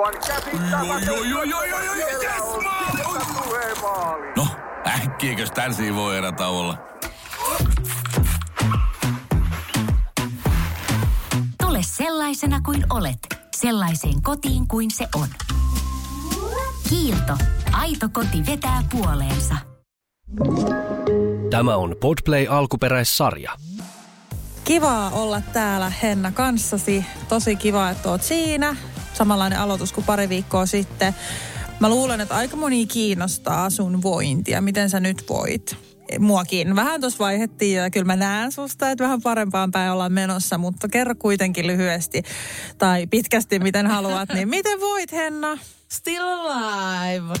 Aivan käsittämätöntä. Joo, joo, joo, joo, joo, joo, Siellä yes. No, äkkiäkös tän voi erä olla? Tule sellaisena kuin olet, sellaiseen kotiin kuin se on. Kiilto. Aito koti vetää puoleensa. Tämä on Podplay alkuperäissarja. Kivaa olla täällä Henna kanssasi. Tosi kiva, että oot siinä. Samanlainen aloitus kuin pari viikkoa sitten. Mä luulen, että aika moni kiinnostaa sun vointia. Miten sä nyt voit? Muakin. Vähän tuossa vaihettiin ja kyllä mä näen susta, että vähän parempaan päin ollaan menossa, mutta kerro kuitenkin lyhyesti tai pitkästi, miten haluat. Niin miten voit, Henna? Still alive.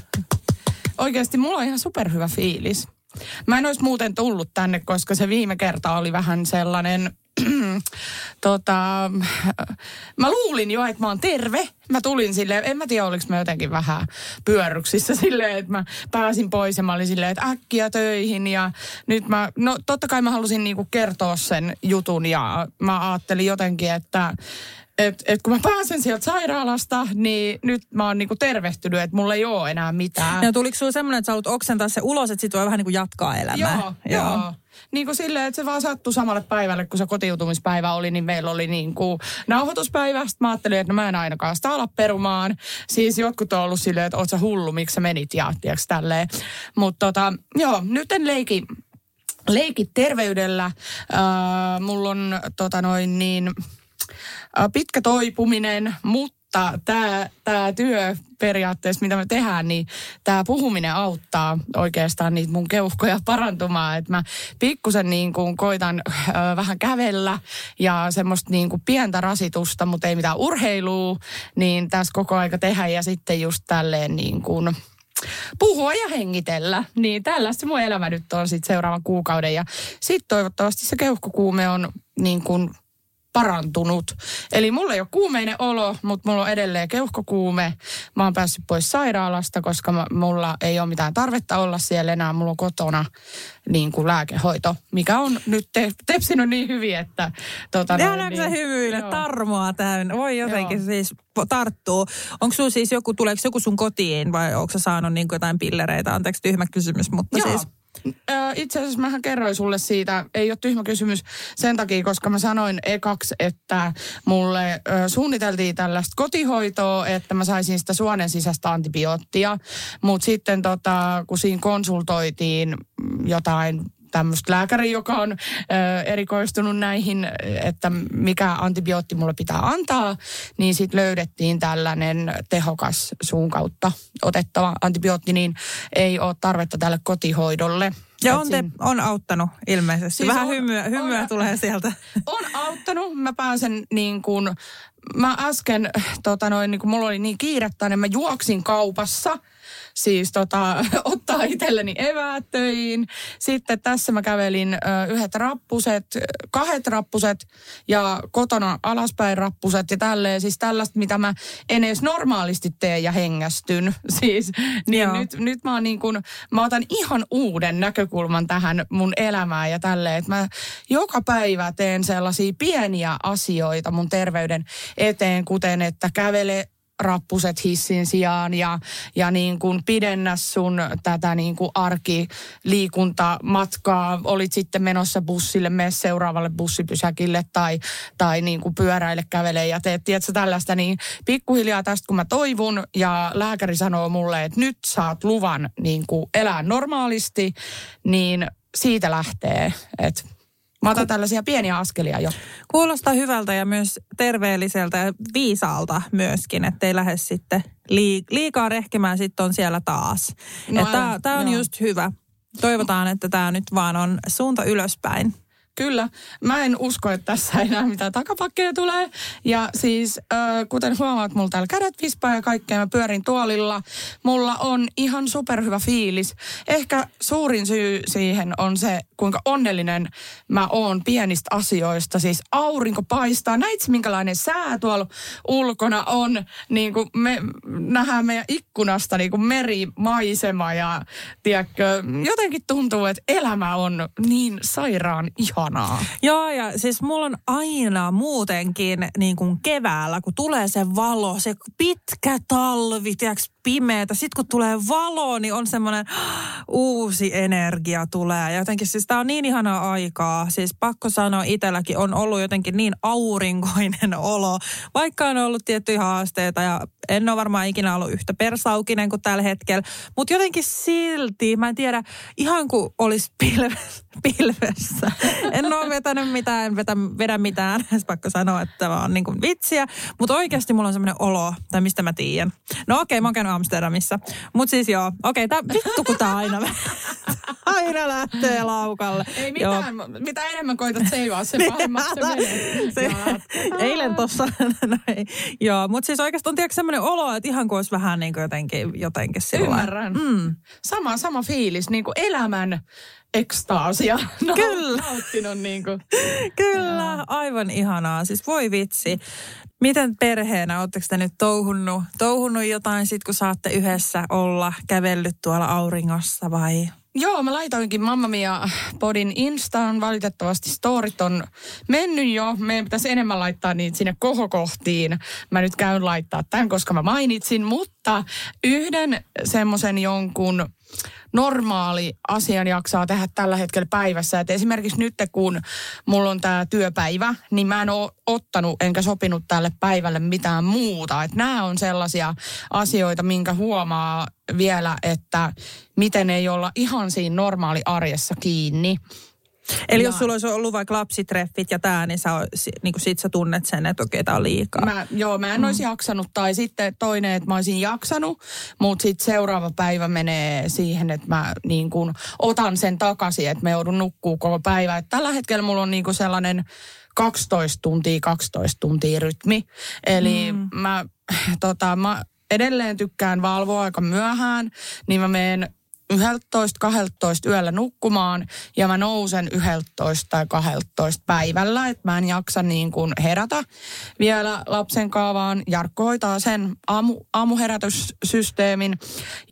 Oikeasti mulla on ihan superhyvä fiilis. Mä en olisi muuten tullut tänne, koska se viime kerta oli vähän sellainen, tota, mä luulin jo, että mä oon terve. Mä tulin silleen, en mä tiedä oliko mä jotenkin vähän pyörryksissä silleen, että mä pääsin pois ja mä olin silleen, että äkkiä töihin ja nyt mä, no totta kai mä halusin niinku kertoa sen jutun ja mä ajattelin jotenkin, että et, et kun mä pääsen sieltä sairaalasta, niin nyt mä oon niinku tervehtynyt, että mulla ei ole enää mitään. Ja tuliko sulla semmoinen, että sä haluat oksentaa se ulos, että sit voi vähän niin kuin jatkaa elämää? Joo, joo. joo. Niin kuin silleen, että se vaan sattui samalle päivälle, kun se kotiutumispäivä oli, niin meillä oli niin kuin nauhoituspäivä. Sitten mä ajattelin, että no mä en ainakaan sitä ala perumaan. Siis jotkut on ollut silleen, että oot sä hullu, miksi sä menit ja tiiäks, tälleen. Mutta tota, joo, nyt en leiki, leiki terveydellä. Äh, mulla on tota noin niin pitkä toipuminen, mutta tämä tää työ periaatteessa, mitä me tehdään, niin tämä puhuminen auttaa oikeastaan niitä mun keuhkoja parantumaan. Että mä pikkusen niin kuin koitan ö, vähän kävellä ja semmoista niin kuin pientä rasitusta, mutta ei mitään urheilua, niin tässä koko aika tehdä ja sitten just tälleen niin kuin puhua ja hengitellä. Niin tällaista mun elämä nyt on sitten seuraavan kuukauden ja sitten toivottavasti se keuhkokuume on niin kuin parantunut. Eli mulla ei ole kuumeinen olo, mutta mulla on edelleen keuhkokuume. Mä oon päässyt pois sairaalasta, koska mä, mulla ei ole mitään tarvetta olla siellä enää. Mulla on kotona niin kuin lääkehoito, mikä on nyt te, tepsinyt niin hyvin, että... Tota, noin, niin, hymyile, tarmoa tähän. Voi jotenkin joo. siis tarttuu. Onko sulla siis joku, tuleeko joku sun kotiin vai onko sä saanut niin jotain pillereitä? Anteeksi tyhmä kysymys, mutta joo. siis... Itse asiassa mähän kerroin sulle siitä, ei ole tyhmä kysymys sen takia, koska mä sanoin ekaksi, että mulle suunniteltiin tällaista kotihoitoa, että mä saisin sitä suonen sisäistä antibioottia. Mutta sitten tota, kun siinä konsultoitiin jotain tämmöistä lääkäri, joka on ö, erikoistunut näihin, että mikä antibiootti mulle pitää antaa, niin sitten löydettiin tällainen tehokas suun kautta otettava antibiootti, niin ei ole tarvetta tälle kotihoidolle. Ja on, te, on auttanut ilmeisesti. Siis Vähän on, hymyä, hymyä on, tulee sieltä. On auttanut. Mä pääsen niin kuin, mä äsken, tota noin, niin kuin mulla oli niin kiirettä, niin mä juoksin kaupassa – siis tota, ottaa itselleni eväät töihin. Sitten tässä mä kävelin ö, yhdet rappuset, kahdet rappuset ja kotona alaspäin rappuset ja tälleen. Siis tällaista, mitä mä en edes normaalisti tee ja hengästyn. Siis, niin nyt, nyt mä, oon niin kun, mä otan ihan uuden näkökulman tähän mun elämään ja tälleen. Että mä joka päivä teen sellaisia pieniä asioita mun terveyden eteen, kuten että kävele rappuset hissin sijaan ja, ja niin kuin pidennä sun tätä niin kuin arkiliikuntamatkaa. Olit sitten menossa bussille, mene seuraavalle bussipysäkille tai, tai niin kuin pyöräille kävele ja teet tiedätkö, tällaista. Niin pikkuhiljaa tästä kun mä toivun ja lääkäri sanoo mulle, että nyt saat luvan niin kuin elää normaalisti, niin siitä lähtee, että Mä otan tällaisia pieniä askelia jo. Kuulostaa hyvältä ja myös terveelliseltä ja viisaalta myöskin, ettei lähde sitten liikaa rehkemään sitten on siellä taas. No, Tämä on joo. just hyvä. Toivotaan, että tämä nyt vaan on suunta ylöspäin. Kyllä. Mä en usko, että tässä enää mitään takapakkeja tulee. Ja siis, äh, kuten huomaat, mulla täällä kädet vispaa ja kaikkea. Mä pyörin tuolilla. Mulla on ihan superhyvä fiilis. Ehkä suurin syy siihen on se, kuinka onnellinen mä oon pienistä asioista. Siis aurinko paistaa. Näit minkälainen sää tuolla ulkona on. Niin kuin me nähdään meidän ikkunasta niin kuin merimaisema ja tiedätkö, jotenkin tuntuu, että elämä on niin sairaan ihan ihanaa. Joo, ja siis mulla on aina muutenkin niin kuin keväällä, kun tulee se valo, se pitkä talvi, tiedätkö, pimeätä. Sitten kun tulee valo, niin on semmoinen uusi energia tulee. Ja jotenkin siis tää on niin ihanaa aikaa. Siis pakko sanoa itselläkin on ollut jotenkin niin aurinkoinen olo. Vaikka on ollut tiettyjä haasteita ja en ole varmaan ikinä ollut yhtä persaukinen kuin tällä hetkellä. Mutta jotenkin silti, mä en tiedä, ihan kuin olisi pilvessä. Pilvessä. En ole vetänyt mitään, en vetä, vedä mitään. Pakko sanoa, että tämä on niin kuin vitsiä. Mutta oikeasti mulla on semmoinen olo, tai mistä mä tiedän. No okei, okay, mä oon käynyt Amsterdamissa. Mutta siis joo, okei, okay, vittu kun tää aina, aina lähtee laukalle. Ei mitään, joo. mitä enemmän koitat seivaa, sen pahemmaksi se menee. Se, eilen tossa, näin. Joo, mutta siis oikeastaan on tiedätkö semmoinen olo, että ihan kuin olisi vähän niin kuin jotenkin, jotenkin sillä Ymmärrän. Mm. Sama, sama fiilis, niin kuin elämän ekstaasia. No, Kyllä. Nauttinut niin kuin. Kyllä, aivan ihanaa. Siis voi vitsi. Miten perheenä, oletteko te nyt touhunnut, touhunnut jotain sit, kun saatte yhdessä olla kävellyt tuolla auringossa vai? Joo, mä laitoinkin Mamma Mia podin Instaan. Valitettavasti storit on mennyt jo. Meidän pitäisi enemmän laittaa niitä sinne kohokohtiin. Mä nyt käyn laittaa tämän, koska mä mainitsin. Mutta yhden semmoisen jonkun normaali asian jaksaa tehdä tällä hetkellä päivässä. Et esimerkiksi nyt kun mulla on tämä työpäivä, niin mä en ole ottanut enkä sopinut tälle päivälle mitään muuta. Et nämä on sellaisia asioita, minkä huomaa vielä, että miten ei olla ihan siinä normaali arjessa kiinni. Eli ja. jos sulla olisi ollut vaikka lapsitreffit ja tämä, niin, sä, niin kuin sit sä tunnet sen, että okei, tämä on liikaa. Mä, joo, mä en mm. olisi jaksanut. Tai sitten toinen, että mä olisin jaksanut, mutta sitten seuraava päivä menee siihen, että mä niin kuin otan sen takaisin, että mä joudun nukkuu koko päivä. Et tällä hetkellä mulla on niin kuin sellainen 12 tuntia, 12 tuntia rytmi. Eli mm. mä, tota, mä edelleen tykkään valvoa aika myöhään, niin mä menen 11-12 yöllä nukkumaan ja mä nousen 11 tai 12 päivällä, että mä en jaksa niin kuin herätä vielä lapsen kaavaan. Jarkko hoitaa sen aamu, aamuherätyssysteemin.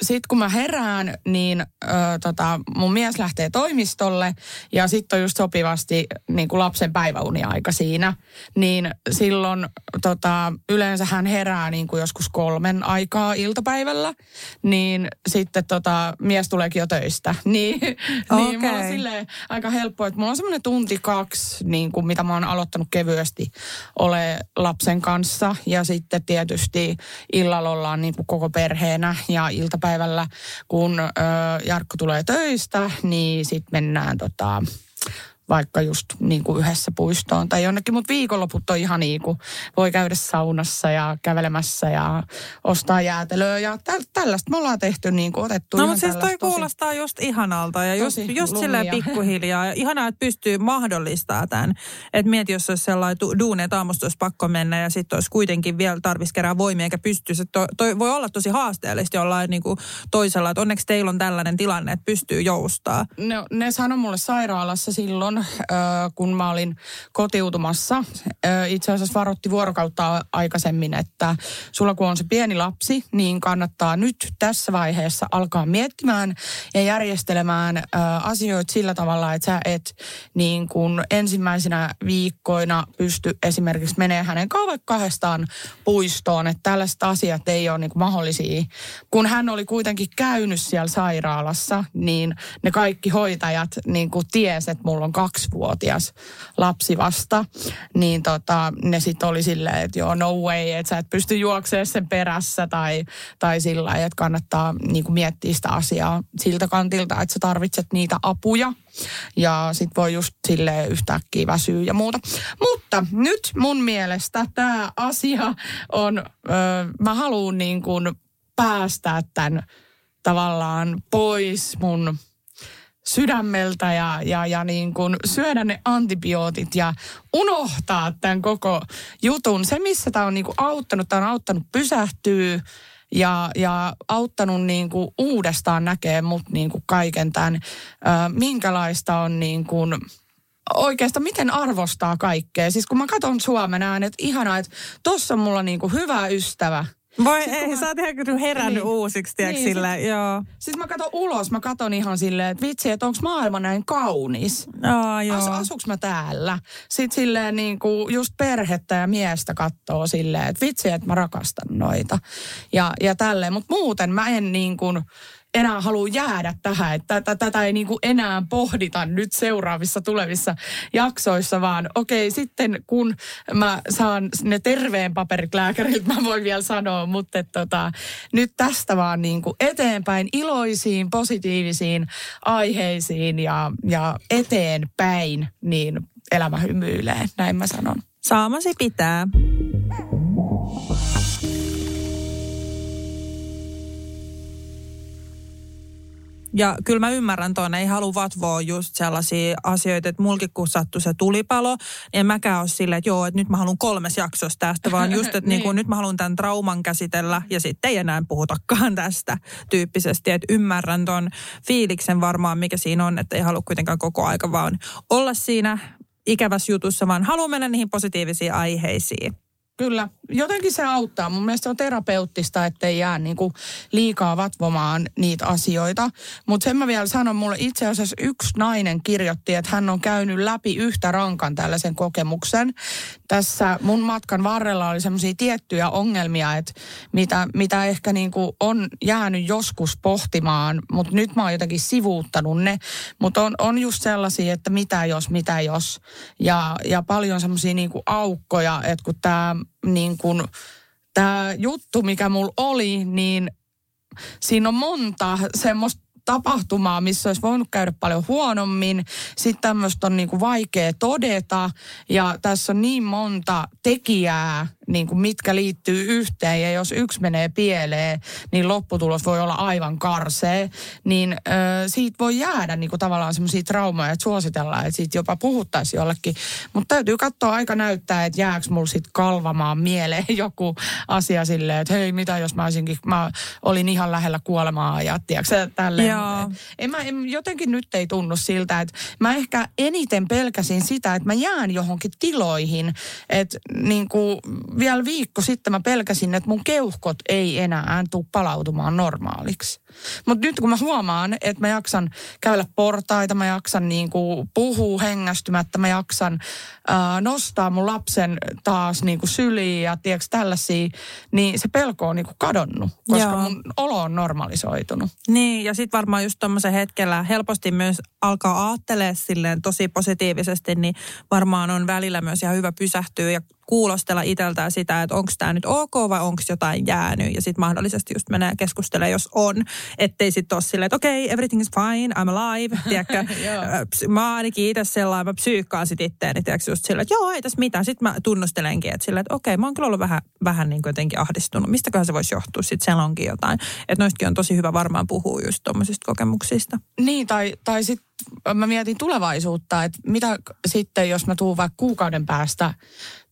Sitten kun mä herään, niin ö, tota, mun mies lähtee toimistolle ja sitten on just sopivasti niin kuin lapsen päiväuniaika siinä. Niin silloin tota, yleensä hän herää niin kuin joskus kolmen aikaa iltapäivällä, niin sitten tota, mies mies tuleekin jo töistä. Niin, okay. niin mulla on silleen aika helppo, että mulla on semmoinen tunti kaksi, niin kuin mitä mä oon aloittanut kevyesti ole lapsen kanssa. Ja sitten tietysti illalla ollaan niin kuin koko perheenä ja iltapäivällä, kun ö, Jarkko tulee töistä, niin sitten mennään tota, vaikka just niin kuin yhdessä puistoon tai jonnekin, mutta viikonloput on ihan niin kuin voi käydä saunassa ja kävelemässä ja ostaa jäätelöä ja tä- tällaista me ollaan tehty niin kuin otettu No mutta siis toi tosi, kuulostaa just ihanalta ja just, just silleen pikkuhiljaa ja ihanaa, että pystyy mahdollistaa tämän. Että mieti, jos olisi sellainen duune, että aamusta olisi pakko mennä ja sitten olisi kuitenkin vielä tarvitsisi kerää voimia eikä pystyisi. Toi, toi voi olla tosi haasteellista jollain niin kuin toisella, että onneksi teillä on tällainen tilanne, että pystyy joustaa. No, ne sanoi mulle sairaalassa silloin, kun mä olin kotiutumassa. Itse asiassa varoitti vuorokautta aikaisemmin, että sulla kun on se pieni lapsi, niin kannattaa nyt tässä vaiheessa alkaa miettimään ja järjestelemään asioita sillä tavalla, että sä et niin kuin ensimmäisenä viikkoina pysty esimerkiksi menee hänen kanssa kahdestaan puistoon, että tällaiset asiat ei ole niin mahdollisia. Kun hän oli kuitenkin käynyt siellä sairaalassa, niin ne kaikki hoitajat niin kuin ties, että mulla on kaksivuotias lapsi vasta, niin tota, ne sitten oli silleen, että joo, no way, että sä et pysty juoksemaan sen perässä tai, tai sillä että kannattaa niin kuin miettiä sitä asiaa siltä kantilta, että sä tarvitset niitä apuja ja sit voi just sille yhtäkkiä väsyä ja muuta. Mutta nyt mun mielestä tämä asia on, ö, mä haluan niin kuin päästää tämän tavallaan pois mun sydämeltä ja, ja, ja niin kuin syödä ne antibiootit ja unohtaa tämän koko jutun. Se, missä tämä on niin kuin auttanut, tämä on auttanut pysähtyä ja, ja auttanut niin kuin uudestaan näkee mut niin kuin kaiken tämän, minkälaista on niin kuin, oikeastaan miten arvostaa kaikkea. Siis kun mä katson Suomen näen, että ihanaa, että tossa on mulla niin kuin hyvä ystävä – Voi Sit ei, mä- sä oot ihan herännyt Niin. uusiksi, tiedätkö, Niin, sillä, joo. Sitten mä katson ulos, mä katon ihan silleen, että vitsi, että onko maailma näin kaunis. Aa, joo. As, asuks mä täällä? Sitten silleen niin kuin just perhettä ja miestä katsoo silleen, että vitsi, että mä rakastan noita. Ja, ja tälleen, mutta muuten mä en niin kuin enää halua jäädä tähän, että tätä, ei niin kuin enää pohdita nyt seuraavissa tulevissa jaksoissa, vaan okei, sitten kun mä saan ne terveen paperit lääkäriltä, mä voin vielä sanoa, mutta tota, nyt tästä vaan niin kuin eteenpäin iloisiin, positiivisiin aiheisiin ja, ja eteenpäin, niin elämä hymyilee, näin mä sanon. Saamasi pitää. Ja kyllä mä ymmärrän tuon, ei halua vatvoa just sellaisia asioita, että mulkin kun sattui se tulipalo, niin en mäkään ole silleen, että joo, että nyt mä haluan kolmes jaksosta tästä, vaan just, että niin. Niin. nyt mä haluan tämän trauman käsitellä ja sitten ei enää puhutakaan tästä tyyppisesti. Että ymmärrän ton fiiliksen varmaan, mikä siinä on, että ei halua kuitenkaan koko aika vaan olla siinä ikävässä jutussa, vaan haluan mennä niihin positiivisiin aiheisiin. Kyllä, jotenkin se auttaa. Mun mielestä se on terapeuttista, ettei jää niinku liikaa vatvomaan niitä asioita. Mutta sen mä vielä sanon, mulle itse asiassa yksi nainen kirjoitti, että hän on käynyt läpi yhtä rankan tällaisen kokemuksen. Tässä mun matkan varrella oli semmoisia tiettyjä ongelmia, että mitä, mitä ehkä niinku on jäänyt joskus pohtimaan, mutta nyt mä oon jotenkin sivuuttanut ne. Mutta on, on just sellaisia, että mitä jos, mitä jos. Ja, ja paljon semmoisia niinku aukkoja, että kun tämä niin kuin, tää juttu, mikä mulla oli, niin siinä on monta semmoista tapahtumaa, missä olisi voinut käydä paljon huonommin. Sitten tämmöistä on niin kuin vaikea todeta ja tässä on niin monta tekijää, niin kuin mitkä liittyy yhteen ja jos yksi menee pieleen, niin lopputulos voi olla aivan karsee. Niin ö, siitä voi jäädä niin kuin tavallaan semmoisia traumoja, että suositellaan, että siitä jopa puhuttaisiin jollekin. Mutta täytyy katsoa, aika näyttää, että jääkö mulla sitten kalvamaan mieleen joku asia silleen, että hei, mitä jos mä olisinkin, mä olin ihan lähellä kuolemaa ja tiedätkö tälleen. Joo. En mä, en, jotenkin nyt ei tunnu siltä, että mä ehkä eniten pelkäsin sitä, että mä jään johonkin tiloihin. Että niin kuin vielä viikko sitten mä pelkäsin, että mun keuhkot ei enää tule palautumaan normaaliksi. Mutta nyt kun mä huomaan, että mä jaksan kävellä portaita, mä jaksan niin kuin puhua hengästymättä, mä jaksan ää, nostaa mun lapsen taas niin kuin syliin ja tiedätkö tällaisia, niin se pelko on niin kuin kadonnut, koska Joo. mun olo on normalisoitunut. Niin, ja sitten varmaan just tuommoisen hetkellä helposti myös alkaa ajattelee silleen tosi positiivisesti, niin varmaan on välillä myös ihan hyvä pysähtyä ja kuulostella itseltään sitä, että onko tämä nyt ok vai onko jotain jäänyt. Ja sitten mahdollisesti just menee keskustelemaan, jos on. Ettei sitten ole silleen, että okei, okay, everything is fine, I'm alive. Tiedätkö? Mä ainakin itse sellainen, mä psyykkaan sit itteeni, tiedätkö, just silleen, että joo, ei tässä mitään. Sitten mä tunnustelenkin, että silleen, että okei, mä oon kyllä ollut vähän, vähän niin kuin jotenkin ahdistunut. Mistäköhän se voisi johtua? Sitten siellä onkin jotain. Että noistakin on tosi hyvä varmaan puhua just tuommoisista kokemuksista. Niin, tai, tai sitten mä mietin tulevaisuutta, että mitä sitten, jos mä tuun vaikka kuukauden päästä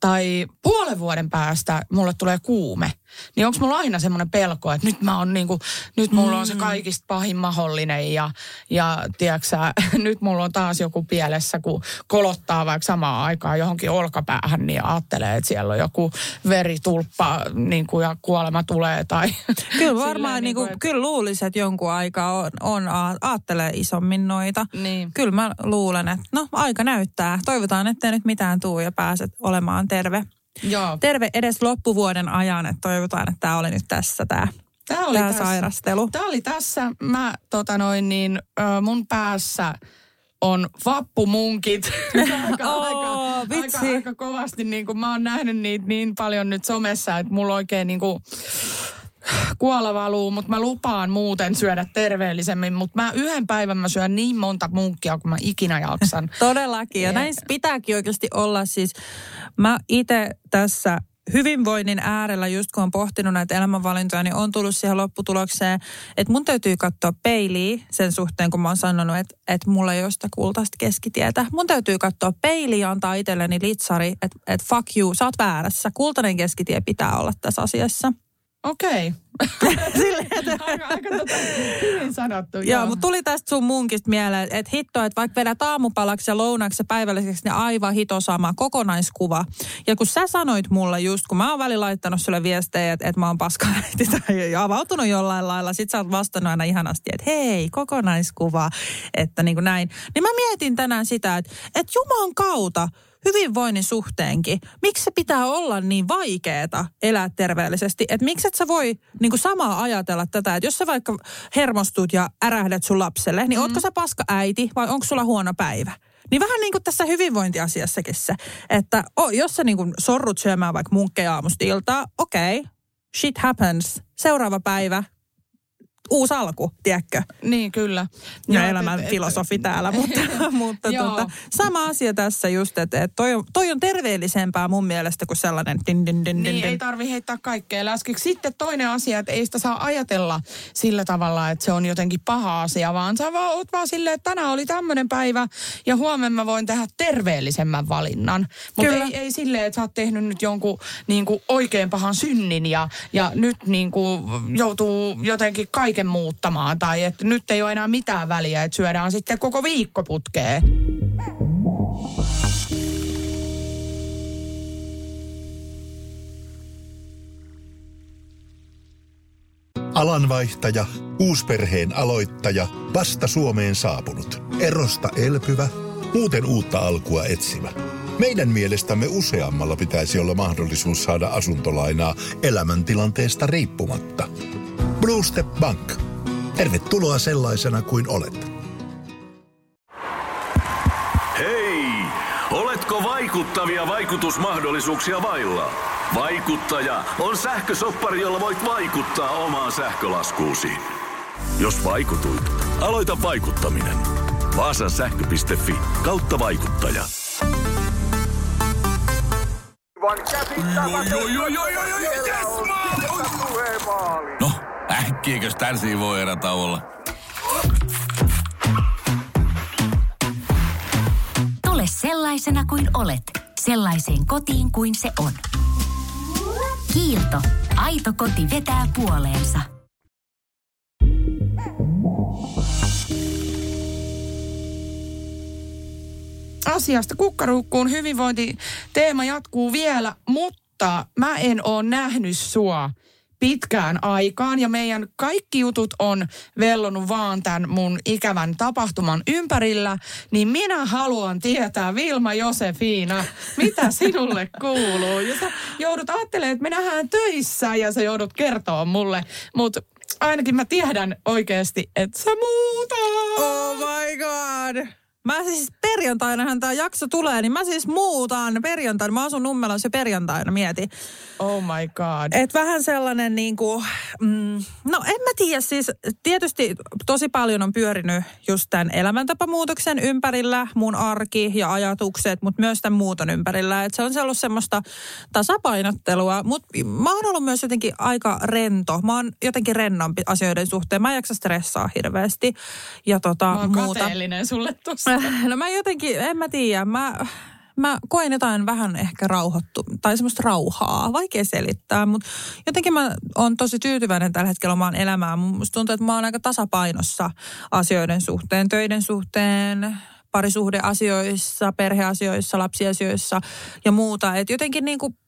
tai puolen vuoden päästä mulle tulee kuume, niin onko mulla aina semmoinen pelko, että nyt mä oon niinku, nyt mulla on se kaikista pahin mahdollinen ja, ja tiedätkö sä, nyt mulla on taas joku pielessä, kun kolottaa vaikka samaan aikaan johonkin olkapäähän, niin ajattelee, että siellä on joku veritulppa niin kuin, ja kuolema tulee tai Kyllä varmaan, niin kuin, että- kyllä luulisi, että jonkun aikaa on, on a- aattelee isommin noita. Niin. Kyllä mä luulen, että no aika näyttää. Toivotaan, ettei nyt mitään tuu ja pääset olemaan terve. Joo. Terve edes loppuvuoden ajan, että toivotaan, että tämä oli nyt tässä tämä, Tämä oli tämä tässä. sairastelu. Tämä oli tässä. Mä tota noin niin, mun päässä on vappumunkit. aika, Oo, aika, vitsi. aika, aika, kovasti. Niin kuin mä oon nähnyt niitä niin paljon nyt somessa, että mulla oikein niin kuin kuola valuu, mutta mä lupaan muuten syödä terveellisemmin. Mutta mä yhden päivän mä syön niin monta munkkia, kuin mä ikinä jaksan. Todellakin. Ja näin pitääkin oikeasti olla. Siis mä itse tässä hyvinvoinnin äärellä, just kun on pohtinut näitä elämänvalintoja, niin on tullut siihen lopputulokseen, että mun täytyy katsoa peiliä sen suhteen, kun mä oon sanonut, että, että mulla ei ole sitä kultaista keskitietä. Mun täytyy katsoa peiliä ja antaa itselleni litsari, että, että fuck you, sä oot väärässä. Kultainen keskitie pitää olla tässä asiassa. Okei. Että aika, aika tota, hyvin sanottu. Joo, mutta tuli tästä sun munkista mieleen, että hitto, että vaikka vedät aamupalaksi ja lounaksi ja päivälliseksi, niin aivan hito sama kokonaiskuva. Ja kun sä sanoit mulle just, kun mä oon välillä laittanut sulle viestejä, että, että mä oon paska tai avautunut jollain lailla, sit sä oot vastannut aina ihanasti, että hei, kokonaiskuva, että niin kuin näin. Niin mä mietin tänään sitä, että, että Juman kautta, hyvinvoinnin suhteenkin, miksi se pitää olla niin vaikeeta elää terveellisesti? Että miksi et sä voi niin kuin samaa ajatella tätä, että jos sä vaikka hermostut ja ärähdät sun lapselle, niin mm. ootko sä paska äiti vai onko sulla huono päivä? Niin vähän niin kuin tässä hyvinvointiasiassakin se, että oh, jos sä niin kuin sorrut syömään vaikka munkkeja aamusta iltaa, okei, okay, shit happens. Seuraava päivä, uusi alku, tiedätkö? Niin, kyllä. Ja elämän et- et- filosofi täällä, mutta, mutta tota, sama asia tässä just, että, että toi, on, toi on terveellisempää mun mielestä kuin sellainen din, din, din, din, Niin, ei din. tarvi heittää kaikkea läskiksi. Sitten toinen asia, että ei sitä saa ajatella sillä tavalla, että se on jotenkin paha asia, vaan sä vaan oot vaan silleen, että tänään oli tämmöinen päivä ja huomenna mä voin tehdä terveellisemmän valinnan. Mutta ei, ei silleen, että sä oot tehnyt nyt jonkun niin kuin oikein pahan synnin ja, ja nyt niin kuin joutuu jotenkin kaiken muuttamaan tai että nyt ei ole enää mitään väliä, että syödään sitten koko viikko putkeen. Alanvaihtaja, uusperheen aloittaja, vasta Suomeen saapunut, erosta elpyvä, muuten uutta alkua etsimä. Meidän mielestämme useammalla pitäisi olla mahdollisuus saada asuntolainaa elämäntilanteesta riippumatta. Blue Step Bank. Tervetuloa sellaisena kuin olet. Hei! Oletko vaikuttavia vaikutusmahdollisuuksia vailla? Vaikuttaja on sähkösoppari, jolla voit vaikuttaa omaan sähkölaskuusi. Jos vaikutuit, aloita vaikuttaminen. Vaasan sähkö.fi kautta vaikuttaja. Aivan käsittämätöntä. Joo, joo, joo, joo, joo, joo, yes, sieltä tulee maali. No, äkkiäkös tän voi erätä olla? Tule sellaisena kuin olet, sellaiseen kotiin kuin se on. Kiilto. Aito koti vetää puoleensa. asiasta kukkaruukkuun hyvinvointiteema jatkuu vielä, mutta mä en oo nähnyt sua pitkään aikaan ja meidän kaikki jutut on vellonut vaan tämän mun ikävän tapahtuman ympärillä, niin minä haluan tietää, Vilma Josefina, mitä sinulle kuuluu? Ja sä joudut ajattelemaan, että me nähdään töissä ja sä joudut kertoa mulle, mutta ainakin mä tiedän oikeasti, että sä muutat. Oh my god. Mä siis perjantainahan tämä jakso tulee, niin mä siis muutan perjantaina. Mä asun Nummelassa perjantaina, mieti. Oh my god. Et vähän sellainen niin kuin, mm, no en mä tiedä, siis tietysti tosi paljon on pyörinyt just tämän elämäntapamuutoksen ympärillä, mun arki ja ajatukset, mutta myös tämän muuton ympärillä. Et se on ollut semmoista tasapainottelua, mutta mä oon ollut myös jotenkin aika rento. Mä oon jotenkin rennompi asioiden suhteen. Mä en jaksa stressaa hirveästi ja tota Mä oon muuta. sulle tossa. No mä jotenkin, en mä tiedä, mä, mä koen jotain vähän ehkä rauhoittu, tai semmoista rauhaa, vaikea selittää, mutta jotenkin mä oon tosi tyytyväinen tällä hetkellä omaan elämään. Musta tuntuu, että mä oon aika tasapainossa asioiden suhteen, töiden suhteen, parisuhdeasioissa, perheasioissa, lapsiasioissa ja muuta. Että jotenkin niin kuin,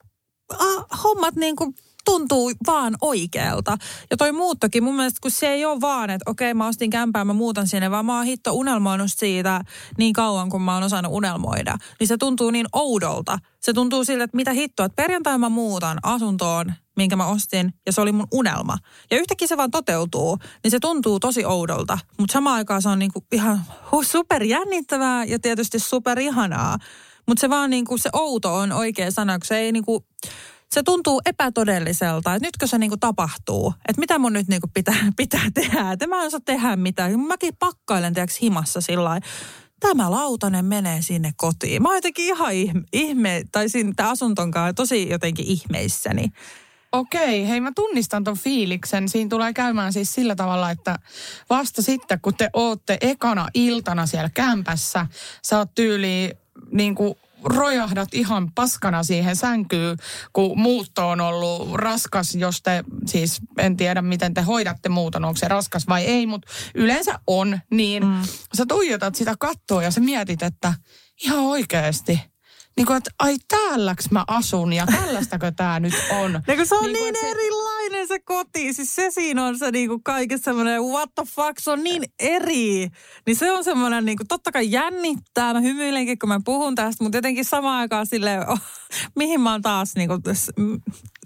ah, hommat niin kuin tuntuu vaan oikealta. Ja toi muuttokin, mun mielestä kun se ei ole vaan, että okei mä ostin kämpää, mä muutan sinne, vaan mä oon hitto unelmoinut siitä niin kauan, kun mä oon osannut unelmoida. Niin se tuntuu niin oudolta. Se tuntuu siltä, että mitä hittoa, että perjantai mä muutan asuntoon, minkä mä ostin, ja se oli mun unelma. Ja yhtäkkiä se vaan toteutuu, niin se tuntuu tosi oudolta. Mutta samaan aikaan se on niinku ihan super jännittävää ja tietysti super ihanaa. Mutta se vaan niinku, se outo on oikea sana, kun se ei niinku, se tuntuu epätodelliselta, että nytkö se niinku tapahtuu, että mitä mun nyt niinku pitää, pitää tehdä, että mä en saa tehdä mitään. Mäkin pakkailen tiedätkö himassa sillä tämä lautanen menee sinne kotiin. Mä oon jotenkin ihan ihme, ihme tai siinä asuntonkaan tosi jotenkin ihmeissäni. Okei, hei mä tunnistan ton fiiliksen. Siinä tulee käymään siis sillä tavalla, että vasta sitten kun te ootte ekana iltana siellä kämpässä, sä oot tyyli niin kuin rojahdat ihan paskana siihen sänkyyn, kun muutto on ollut raskas, jos te, siis en tiedä miten te hoidatte muuton, onko se raskas vai ei, mutta yleensä on, niin mm. sä tuijotat sitä kattoa ja sä mietit, että ihan oikeasti – niin kuin, että ai täälläks mä asun ja tällaistako tää nyt on. Niin se on niin, niin, kuin, niin erilainen se koti. Siis se siinä on se niin kuin kaikessa semmoinen what the fuck, se on niin eri. Niin se on semmoinen niin kuin, totta kai jännittää. Mä hymyilenkin, kun mä puhun tästä, mutta jotenkin samaan aikaan silleen, oh, mihin mä oon taas niin kuin,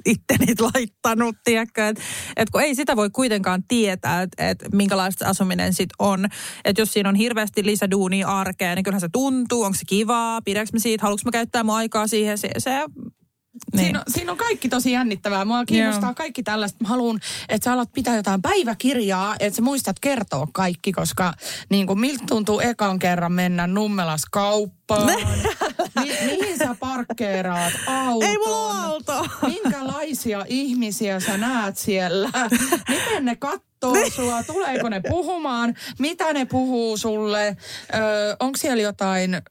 itteni laittanut, tiedätkö? Että et kun ei sitä voi kuitenkaan tietää, että et minkälaista asuminen sit on. Että jos siinä on hirveästi lisäduunia arkeen, niin kyllähän se tuntuu, onko se kivaa, pidäks mä siitä, haluanko mä käyttää mun aikaa siihen, se, se niin. Siinä, on, siinä on kaikki tosi jännittävää. Mua kiinnostaa Joo. kaikki tällaista. Mä haluan, että sä alat pitää jotain päiväkirjaa, että sä muistat kertoa kaikki, koska niin kuin, miltä tuntuu ekan kerran mennä Nummelas kauppaan. Parkkeeraat auton? Ei mulla auto. Minkälaisia ihmisiä sä näet siellä? Miten ne katsoo sua? Tuleeko ne puhumaan? Mitä ne puhuu sulle? Öö, onko siellä jotain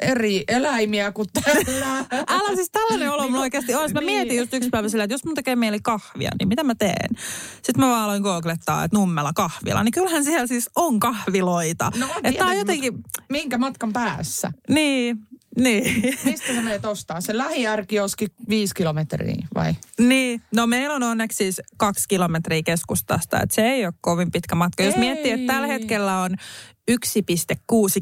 eri eläimiä kuin tällä. Älä siis tällainen olo mulla oikeasti on. Mä niin. mietin just yksi päivä sillä, että jos mun tekee mieli kahvia, niin mitä mä teen? Sitten mä vaan aloin googlettaa, että nummella kahvila. Niin kyllähän siellä siis on kahviloita. No että on jotenkin... Minkä matkan päässä? Niin, niin. Mistä sä menet ostaa? Se lähiärkioski viisi kilometriä vai? Niin. No meillä on onneksi siis kaksi kilometriä keskustasta, että se ei ole kovin pitkä matka. Jos ei. miettii, että tällä hetkellä on 1,6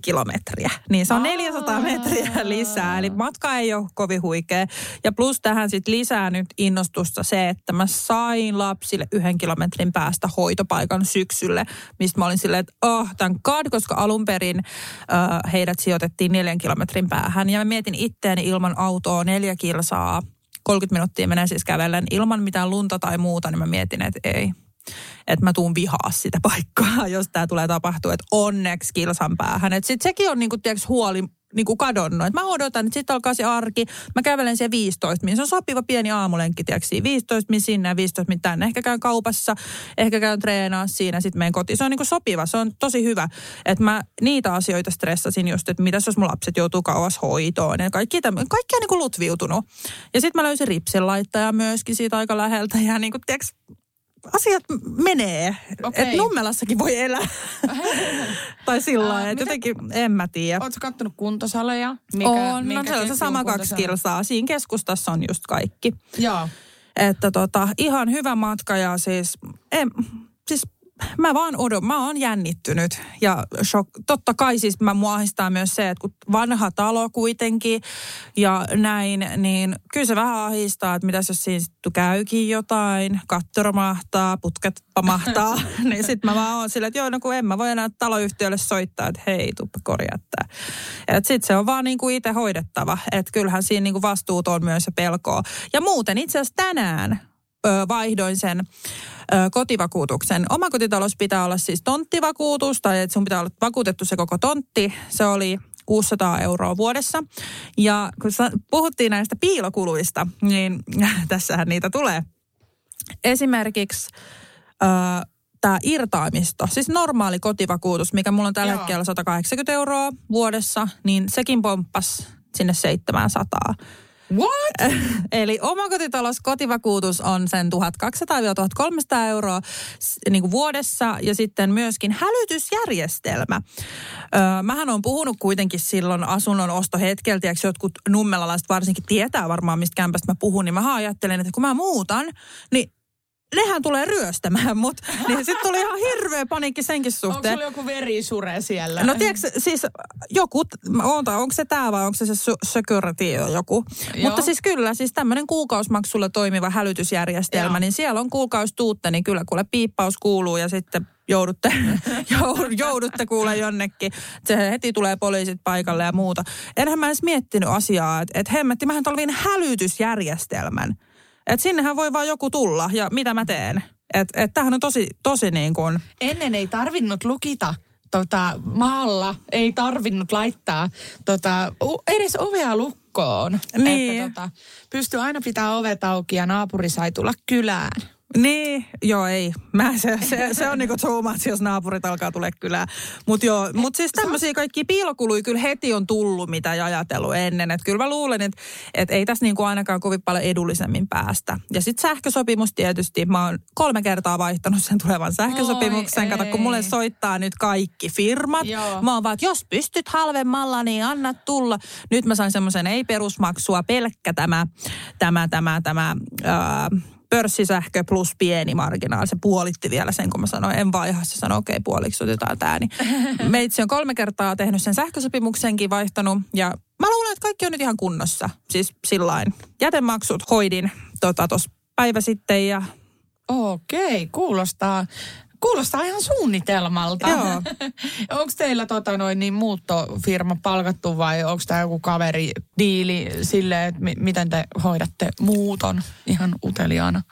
kilometriä, niin se on 400 metriä lisää. Eli matka ei ole kovin huikea. Ja plus tähän sitten lisää nyt innostusta se, että mä sain lapsille yhden kilometrin päästä hoitopaikan syksylle, mistä mä olin silleen, että oh, thank God, koska alun perin uh, heidät sijoitettiin neljän kilometrin päähän. Ja mä mietin itteeni ilman autoa neljä kilsaa 30 minuuttia menee siis kävellen ilman mitään lunta tai muuta, niin mä mietin, että ei, että mä tuun vihaa sitä paikkaa, jos tämä tulee tapahtua, että onneksi kilsan päähän. Että sitten sekin on niinku, tiiäks, huoli niin kuin kadonnut. Et mä odotan, että sitten alkaa se arki. Mä kävelen siellä 15 min. Se on sopiva pieni aamulenkki, tiedätkö, 15 min sinne ja 15 min tänne. Ehkä käyn kaupassa, ehkä käyn treenaa siinä, sitten menen kotiin. Se on niin kuin sopiva, se on tosi hyvä. Että mä niitä asioita stressasin just, että mitä jos mun lapset joutuu kauas hoitoon. Ja kaikki, kaikki on niin kuin lutviutunut. Ja sitten mä löysin ripsin laittaja myöskin siitä aika läheltä. Ja niin kuin, tiedätkö, asiat menee. Okay. Että Nummelassakin voi elää. tai sillä lailla, että jotenkin en mä tiedä. Oletko kattonut kuntosaleja? Mikä, on, no se on se sama kaksi kilsaa. Siinä keskustassa on just kaikki. Joo. Että tota, ihan hyvä matka ja siis, en, siis mä vaan odon, mä oon jännittynyt. Ja shok, totta kai siis mä muahistaa myös se, että kun vanha talo kuitenkin ja näin, niin kyllä se vähän ahistaa, että mitäs jos siinä käykin jotain, katto romahtaa, putket pamahtaa, niin sitten mä vaan oon sillä, että joo, no kun en mä voi enää taloyhtiölle soittaa, että hei, tuppa korjaa tää. Että sitten se on vaan niin kuin itse hoidettava, että kyllähän siinä niin kuin vastuut on myös ja pelkoa. Ja muuten itse asiassa tänään vaihdoin sen kotivakuutuksen. Omakotitalous pitää olla siis tonttivakuutus, tai että sun pitää olla vakuutettu se koko tontti. Se oli 600 euroa vuodessa. Ja kun puhuttiin näistä piilokuluista, niin tässähän niitä tulee. Esimerkiksi tämä irtaimisto, siis normaali kotivakuutus, mikä mulla on tällä Joo. hetkellä 180 euroa vuodessa, niin sekin pomppas sinne 700. What? Eli omakotitalous kotivakuutus on sen 1200-1300 euroa niin kuin vuodessa ja sitten myöskin hälytysjärjestelmä. Öö, mähän on puhunut kuitenkin silloin asunnon ostohetkeltä, ja jotkut nummelalaiset varsinkin tietää varmaan, mistä kämpästä mä puhun, niin mä ajattelen, että kun mä muutan, niin nehän tulee ryöstämään mut. Niin sitten tuli ihan hirveä paniikki senkin suhteen. Onko joku verisure siellä? No tiedätkö, siis joku, oota, onko se tämä vai onko se se security joku? Joo. Mutta siis kyllä, siis tämmöinen kuukausimaksulla toimiva hälytysjärjestelmä, Joo. niin siellä on kuukaustuutte, niin kyllä kuule piippaus kuuluu ja sitten joudutte, joudutte kuule jonnekin. Se heti tulee poliisit paikalle ja muuta. Enhän mä edes miettinyt asiaa, että et hemmetti, mähän tolviin hälytysjärjestelmän. Että sinnehän voi vaan joku tulla ja mitä mä teen. Että et tämähän on tosi, tosi niin kuin... Ennen ei tarvinnut lukita tota, maalla, ei tarvinnut laittaa tota, edes ovea lukkoon. Niin. Että tota, pystyy aina pitää ovet auki ja naapuri sai tulla kylään. Niin, joo ei. Mä, se, se, se on niinku too much, jos naapurit alkaa tulla kylään. Mutta joo, mut siis tämmöisiä kaikki piilokuluja kyllä heti on tullut, mitä ei ajatellut ennen. Että kyllä mä luulen, että et ei tässä niinku ainakaan kovin paljon edullisemmin päästä. Ja sitten sähkösopimus tietysti. Mä oon kolme kertaa vaihtanut sen tulevan sähkösopimuksen. Oi, Kato, kun mulle ei. soittaa nyt kaikki firmat. Joo. Mä oon vaan, että jos pystyt halvemmalla, niin anna tulla. Nyt mä sain semmoisen ei-perusmaksua, pelkkä tämä, tämä, tämä, tämä... Ää, pörssisähkö plus pieni marginaali. Se puolitti vielä sen, kun mä sanoin, en vaiha. Se sanoi, okei, okay, puoliksi otetaan tämä. Niin meitsi on kolme kertaa tehnyt sen sähkösopimuksenkin vaihtanut. Ja mä luulen, että kaikki on nyt ihan kunnossa. Siis sillain. Jätemaksut hoidin tuossa tota, päivä sitten ja Okei, kuulostaa, kuulostaa ihan suunnitelmalta. Joo. onko teillä tota noin, niin muuttofirma palkattu vai onko tämä joku kaveri diili sille, että mi- miten te hoidatte muuton ihan uteliaana?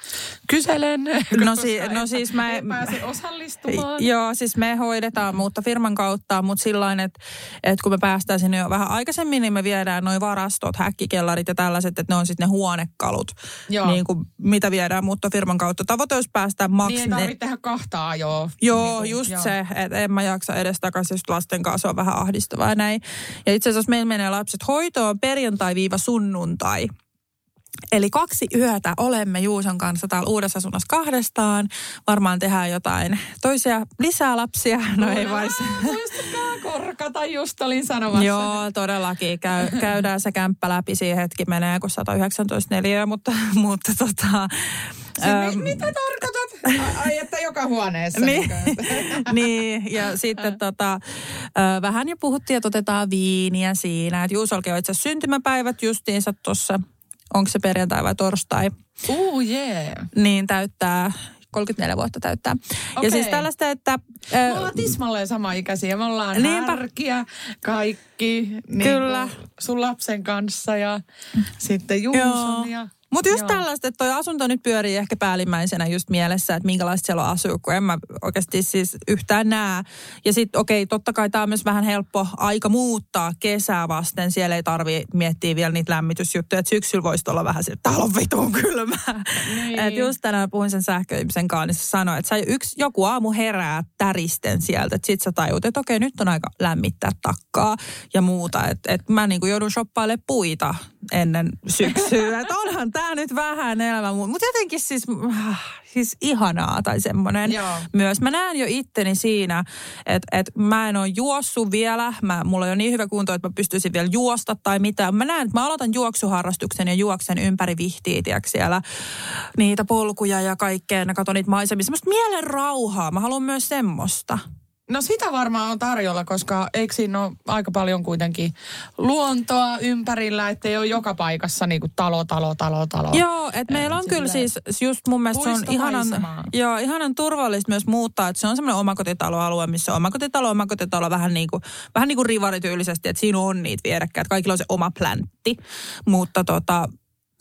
Kyselen. No si- no siis mä- en pääse osallistumaan. Joo, siis me hoidetaan muuttofirman kautta, mutta sillä että, että kun me päästään sinne jo vähän aikaisemmin, niin me viedään noin varastot, häkkikellarit ja tällaiset, että ne on sitten ne huonekalut, Joo. niin kuin, mitä viedään muuttofirman kautta. Tavoite olisi päästä maks... Niin ei ne- tarvitse tehdä kahta ajoa. Joo, Niin just joo. se, että en mä jaksa edes takaisin just lasten kanssa, on vähän ahdistavaa ja näin. Ja itse asiassa meillä menee lapset hoitoon perjantai-sunnuntai, Eli kaksi yötä olemme Juuson kanssa täällä uudessa asunnossa kahdestaan. Varmaan tehdään jotain toisia lisää lapsia. No ei vai se. Muistakaa korkata, just olin sanomassa. Joo, todellakin. Käy, käydään se kämppä läpi. Siihen hetki menee, kun 119 neliöä, mutta, mutta tota... Äm, mi- mitä tarkoitat? Ai, että joka huoneessa. Niin, niin, ja sitten tota, vähän jo puhuttiin, että otetaan viiniä siinä. Että Juusolki on itse syntymäpäivät justiinsa tuossa, onko se perjantai vai torstai, Uu, jee. niin täyttää 34 vuotta täyttää. Okei. Ja siis tällaista, että... Me ö, ollaan tismalleen sama ikäisiä. Me ollaan Niinpä. härkiä, kaikki. Niin Kyllä. Sun lapsen kanssa ja sitten Juuson ja... Mutta just Joo. tällaista, että toi asunto nyt pyörii ehkä päällimmäisenä just mielessä, että minkälaista siellä on asua, kun en mä oikeasti siis yhtään näe. Ja sitten okei, totta kai tämä on myös vähän helppo aika muuttaa kesää vasten. Siellä ei tarvi miettiä vielä niitä lämmitysjuttuja, että syksyllä voisi olla vähän se, että täällä on vitun kylmää. Niin. Et just tänään puhuin sen sähköihmisen kanssa, niin se sanoi, että sä yksi, joku aamu herää täristen sieltä, että sit sä tajut, että okei, nyt on aika lämmittää takkaa ja muuta. Että et mä niinku joudun shoppailemaan puita ennen syksyä. Että onhan tää nyt vähän elämä, mutta jotenkin siis, äh, siis ihanaa tai semmoinen Joo. myös. Mä näen jo itteni siinä, että et mä en ole juossut vielä. Mä, mulla on jo niin hyvä kunto, että mä pystyisin vielä juosta tai mitään. Mä näen, että mä aloitan juoksuharrastuksen ja juoksen ympäri vihtiä, tiedätkö, siellä niitä polkuja ja kaikkea. Mä katson niitä maisemia. Semmoista mielen rauhaa. Mä haluan myös semmoista. No sitä varmaan on tarjolla, koska eikö siinä ole aika paljon kuitenkin luontoa ympärillä, ettei ole joka paikassa niin kuin talo, talo, talo, talo. Joo, että meillä on kyllä siis just mun mielestä se on ihanan, joo, ihanan turvallista myös muuttaa, että se on semmoinen omakotitaloalue, missä on omakotitalo, omakotitalo vähän niin kuin, vähän niin kuin rivarityylisesti, että siinä on niitä vierekkäin, että kaikilla on se oma pläntti, mutta tota,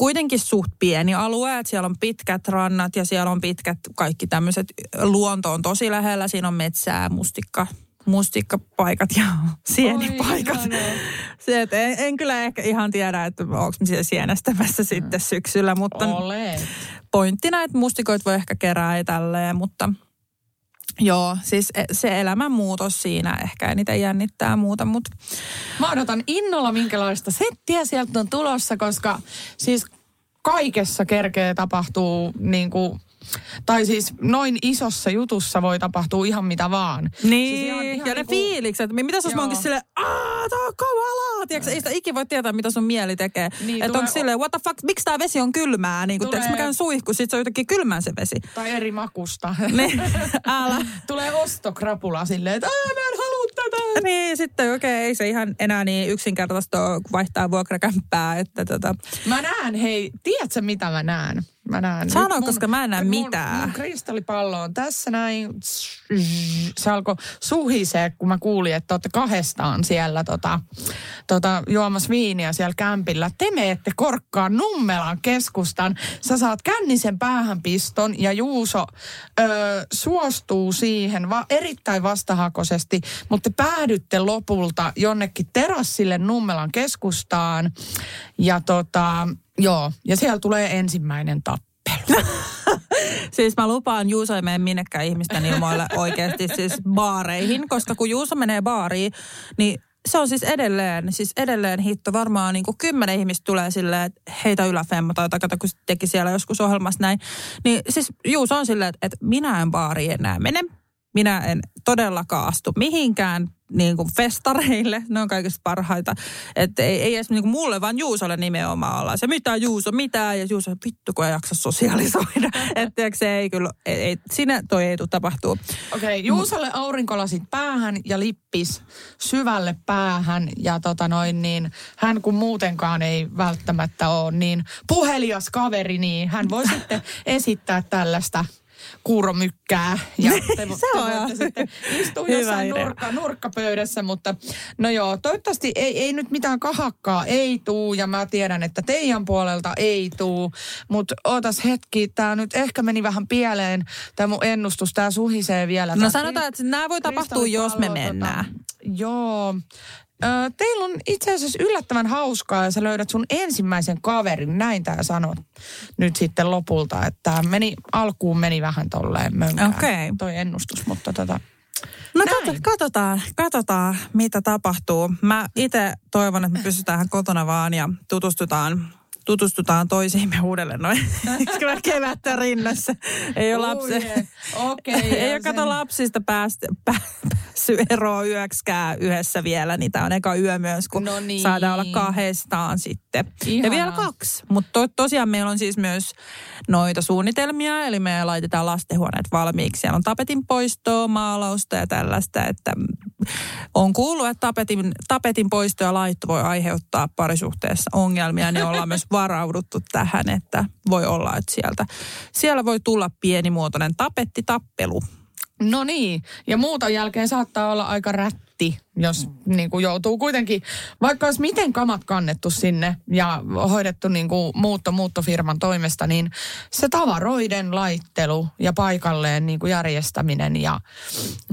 kuitenkin suht pieni alue, että siellä on pitkät rannat ja siellä on pitkät kaikki tämmöiset, luonto on tosi lähellä, siinä on metsää, mustikka, mustikkapaikat ja sienipaikat. ihanaa. Se, että en, en kyllä ehkä ihan tiedä, että onko siellä sienestämässä sitten syksyllä, mutta Olet. pointtina, että mustikoit voi ehkä kerää ja tälleen, mutta joo, siis e- se elämänmuutos siinä ehkä eniten jännittää muuta, mutta Mä odotan innolla, minkälaista settiä sieltä on tulossa, koska siis kaikessa kerkee tapahtuu niin kuin, tai siis noin isossa jutussa voi tapahtua ihan mitä vaan. niin, Siis ihan- ihan ja ne niinku- fiilikset, mitä jos mä oonkin silleen, aah, tää on kavalaa, tiedätkö, ei sitä ikinä voi tietää, mitä sun mieli tekee. Niin, että onko silleen, what the fuck, miksi tää vesi on kylmää, niin kun Tulee- mä käyn suihku, sit se on jotenkin kylmää se vesi. Tai eri makusta. Niin, älä. Tulee ostokrapula silleen, että "Aa, mä en halua tätä. Niin, sitten okei, okay, ei se ihan enää niin yksinkertaista vaihtaa vuokrakämppää, että tota, Mä näen, hei, tiedätkö mitä mä näen? Mä näen. Sano, Nyt koska mä en näe mun, mitään. Mun kristallipallo on tässä näin. Se alkoi suhisee, kun mä kuulin, että olette kahdestaan siellä tota, tota, juomassa viiniä siellä kämpillä. Te meette korkkaan Nummelan keskustan. Sä saat kännisen päähänpiston ja Juuso ö, suostuu siihen va- erittäin vastahakoisesti, mutta te päädytte lopulta jonnekin terassille Nummelan keskustaan. Ja tota, joo, ja siellä tulee ensimmäinen tappelu. Siis mä lupaan, Juuso ei mene minnekään ihmisten ilmoille oikeasti siis baareihin, koska kun Juuso menee baariin, niin se on siis edelleen, siis edelleen hitto. Varmaan niin kuin kymmenen ihmistä tulee silleen, että heitä yläfemma tai kato, kun teki siellä joskus ohjelmassa näin. Niin siis Juuso on silleen, että, minä en baariin enää mene. Minä en todellakaan astu mihinkään niin kuin festareille. Ne on kaikista parhaita. Että ei, ei edes niin kuin mulle, vaan Juusolle nimenomaan olla. Se mitä Juuso, mitä ja Juuso, vittu kun ei jaksa sosiaalisoida. että se ei kyllä, ei, ei, siinä toi ei tule tapahtuu. Okei, okay, Juusolle aurinkolasit päähän ja lippis syvälle päähän. Ja tota noin niin, hän kun muutenkaan ei välttämättä ole niin puhelias kaveri, niin hän voi sitten esittää tällaista kuuromykkää. Ja te, te Se on voitte sitten istua hyvä jossain idea. nurkka, nurkkapöydässä, mutta no joo, toivottavasti ei, ei nyt mitään kahakkaa ei tuu ja mä tiedän, että teidän puolelta ei tuu, mutta ootas hetki, tää nyt ehkä meni vähän pieleen, tämä mun ennustus, tää suhisee vielä. No Tää sanotaan, että nämä voi tapahtua, jos me kristallipallo, mennään. Tota, joo. Ö, teillä on itse asiassa yllättävän hauskaa ja sä löydät sun ensimmäisen kaverin, näin tää sanot nyt sitten lopulta, että meni, alkuun meni vähän tolleen mönkään Okei. toi ennustus, mutta tota, No Näin. katsotaan, katsotaan, mitä tapahtuu. Mä itse toivon, että me pysytään kotona vaan ja tutustutaan tutustutaan toisiimme uudelleen noin kevättä rinnassa. Ei ole lapsi. Okei. ei ja ole kato lapsista päästä, pää, päässyt eroon yöksikään yhdessä vielä, niin tämä on eka yö myös, kun No niin. saadaan olla kahdestaan sitten. Ihanaa. Ja vielä kaksi. Mutta to, tosiaan meillä on siis myös noita suunnitelmia, eli me laitetaan lastenhuoneet valmiiksi. Siellä on tapetin poistoa, maalausta ja tällaista, että on kuullut, että tapetin, tapetin poisto ja laitto voi aiheuttaa parisuhteessa ongelmia, niin ollaan myös varauduttu tähän, että voi olla, että sieltä, siellä voi tulla pienimuotoinen tapettitappelu. No niin, ja muuta jälkeen saattaa olla aika rätti, jos niin kuin joutuu kuitenkin, vaikka olisi miten kamat kannettu sinne ja hoidettu niin kuin muutto muuttofirman toimesta, niin se tavaroiden laittelu ja paikalleen niin kuin järjestäminen ja,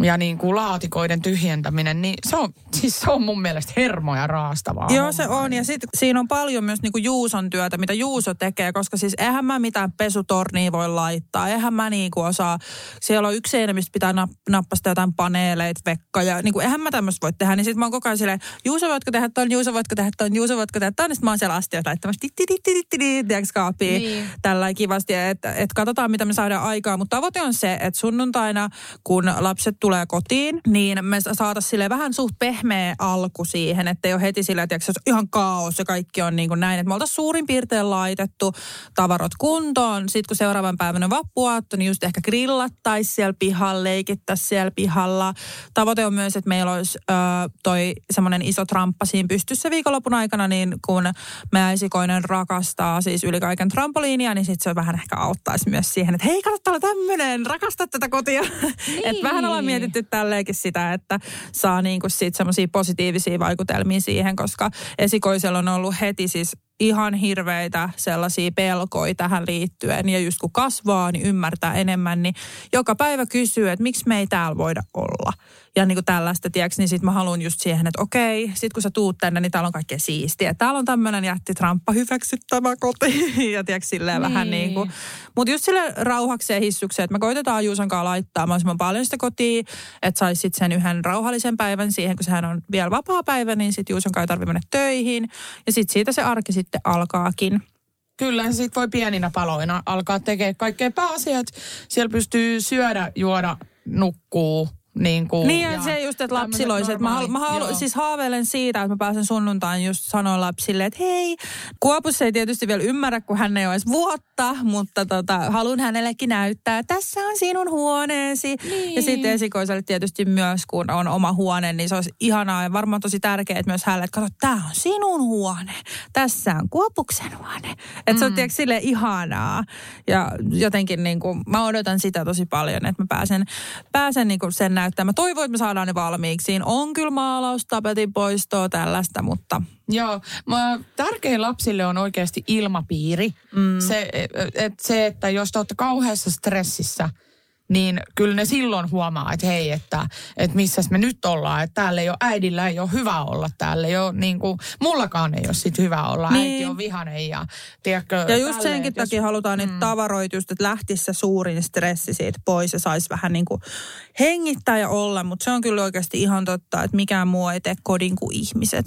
ja niin kuin laatikoiden tyhjentäminen, niin se on, siis se on mun mielestä hermoja raastavaa. Joo, se hommaa. on. Ja sitten siinä on paljon myös niinku Juuson työtä, mitä Juuso tekee, koska siis eihän mä mitään pesutornia voi laittaa. Eihän mä niinku osaa, siellä on yksi seinä, mistä pitää nap, nappasta jotain paneeleita, vekka ja niinku, eihän mä tämmöistä voi tehdä. Niin sitten mä oon koko ajan silleen, Juuso voitko tehdä ton, Juuso voitko tehdä ton, Juuso voitko tehdä ton. Niin sit mä oon siellä astioita laittamassa, ti, ti, ti, ti, ti, ti, kaapiin, Niin. tällä kivasti, että et katsotaan mitä me saadaan aikaa. Mutta tavoite on se, että sunnuntaina, kun lapset tulee kotiin, niin me saataisiin sille vähän suht pehmeä alku siihen, että ei ole heti sillä, että ihan kaos ja kaikki on niin kuin näin. Että me oltaisiin suurin piirtein laitettu tavarat kuntoon. Sitten kun seuraavan päivänä on vappuaatto, niin just ehkä grillattaisiin siellä pihalla, leikittäisiin siellä pihalla. Tavoite on myös, että meillä olisi ö, toi semmoinen iso tramppa siinä pystyssä viikonlopun aikana, niin kun meidän esikoinen rakastaa siis yli kaiken trampoliinia, niin sitten se vähän ehkä auttaisi myös siihen, että hei, kato, täällä tämmöinen, rakasta tätä kotia. Niin. että vähän ollaan mietitty tälleenkin sitä, että saa niinku siitä semmoisia positiivisia vaikutelmia siihen, koska esikoisella on ollut heti siis ihan hirveitä sellaisia pelkoja tähän liittyen. Ja just kun kasvaa, niin ymmärtää enemmän, niin joka päivä kysyy, että miksi me ei täällä voida olla. Ja niin kuin tällaista, tiedätkö, niin sitten mä haluan just siihen, että okei, sit kun sä tuut tänne, niin täällä on kaikkea siistiä. Täällä on tämmöinen jättitramppa, hyväksyttävä koti. ja tiedätkö, silleen niin. vähän niin kuin. Mutta just sille rauhakseen hissukseen, että me koitetaan Juusan kanssa laittaa mahdollisimman paljon sitä kotiin, että saisi sitten sen yhden rauhallisen päivän siihen, kun sehän on vielä vapaa päivä, niin sitten Juusan kanssa ei tarvitse mennä töihin. Ja sitten siitä se arki sitten alkaakin. Kyllä, sit voi pieninä paloina alkaa tekemään kaikkea pääasiat. Siellä pystyy syödä, juoda, nukkuu. Niin, kuin, Niin ja se just, että että mä, halu, mä halu, siis haaveilen siitä, että mä pääsen sunnuntain just sanoa lapsille, että hei, Kuopus ei tietysti vielä ymmärrä, kun hän ei olisi vuotta, mutta tota, haluan hänellekin näyttää, että tässä on sinun huoneesi. Niin. Ja sitten esikoiselle tietysti myös, kun on oma huone, niin se olisi ihanaa ja varmaan tosi tärkeää myös hänelle, että kato, tämä on sinun huone, tässä on Kuopuksen huone. Että mm. se on tiedätkö, sille ihanaa. Ja jotenkin niin kuin, mä odotan sitä tosi paljon, että mä pääsen, pääsen niin kuin sen näyttämään. Mä toivon, että me saadaan ne valmiiksi. Siinä on kyllä maalaus, tapetin poistoa, tällaista, mutta Joo, mä, tärkein lapsille on oikeasti ilmapiiri. Mm. Se, et se, että jos te olette kauheassa stressissä, niin kyllä ne silloin huomaa, että hei, että, että missäs me nyt ollaan. Että täällä ei ole, äidillä ei ole hyvä olla. Täällä ei ole, niin kuin, mullakaan ei ole sit hyvä olla. Niin. Äiti on vihanen ja tiedätkö, Ja just tälleen, senkin jos- takia halutaan niitä tavaroita just, että lähtisi se suurin stressi siitä pois ja saisi vähän niin kuin hengittää ja olla. Mutta se on kyllä oikeasti ihan totta, että mikään muu ei tee kodin kuin ihmiset.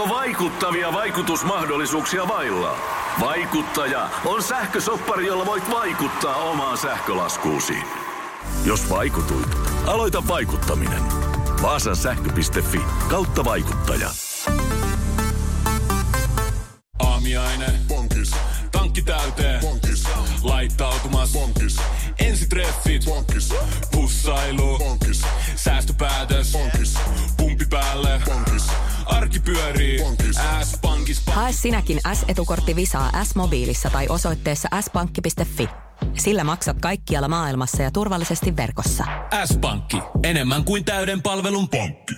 Oletko vaikuttavia vaikutusmahdollisuuksia vailla? Vaikuttaja on sähkösoppari, jolla voit vaikuttaa omaan sähkölaskuusi. Jos vaikutuit, aloita vaikuttaminen. Vaasan sähkö.fi kautta vaikuttaja. Aamiaine. Bonkis. Tankki täyteen. Bonkis. Laittautumas. Bonkis. Ensitreffit. Bonkis. Pussailu. Bonkis. Säästöpäätös. Bonkis. Pumpi päälle. Bonkis. Arki pyörii. S-pankis. Hae sinäkin S-etukortti Visaa S-mobiilissa tai osoitteessa s-pankki.fi. Sillä maksat kaikkialla maailmassa ja turvallisesti verkossa. S-pankki. Enemmän kuin täyden palvelun pankki.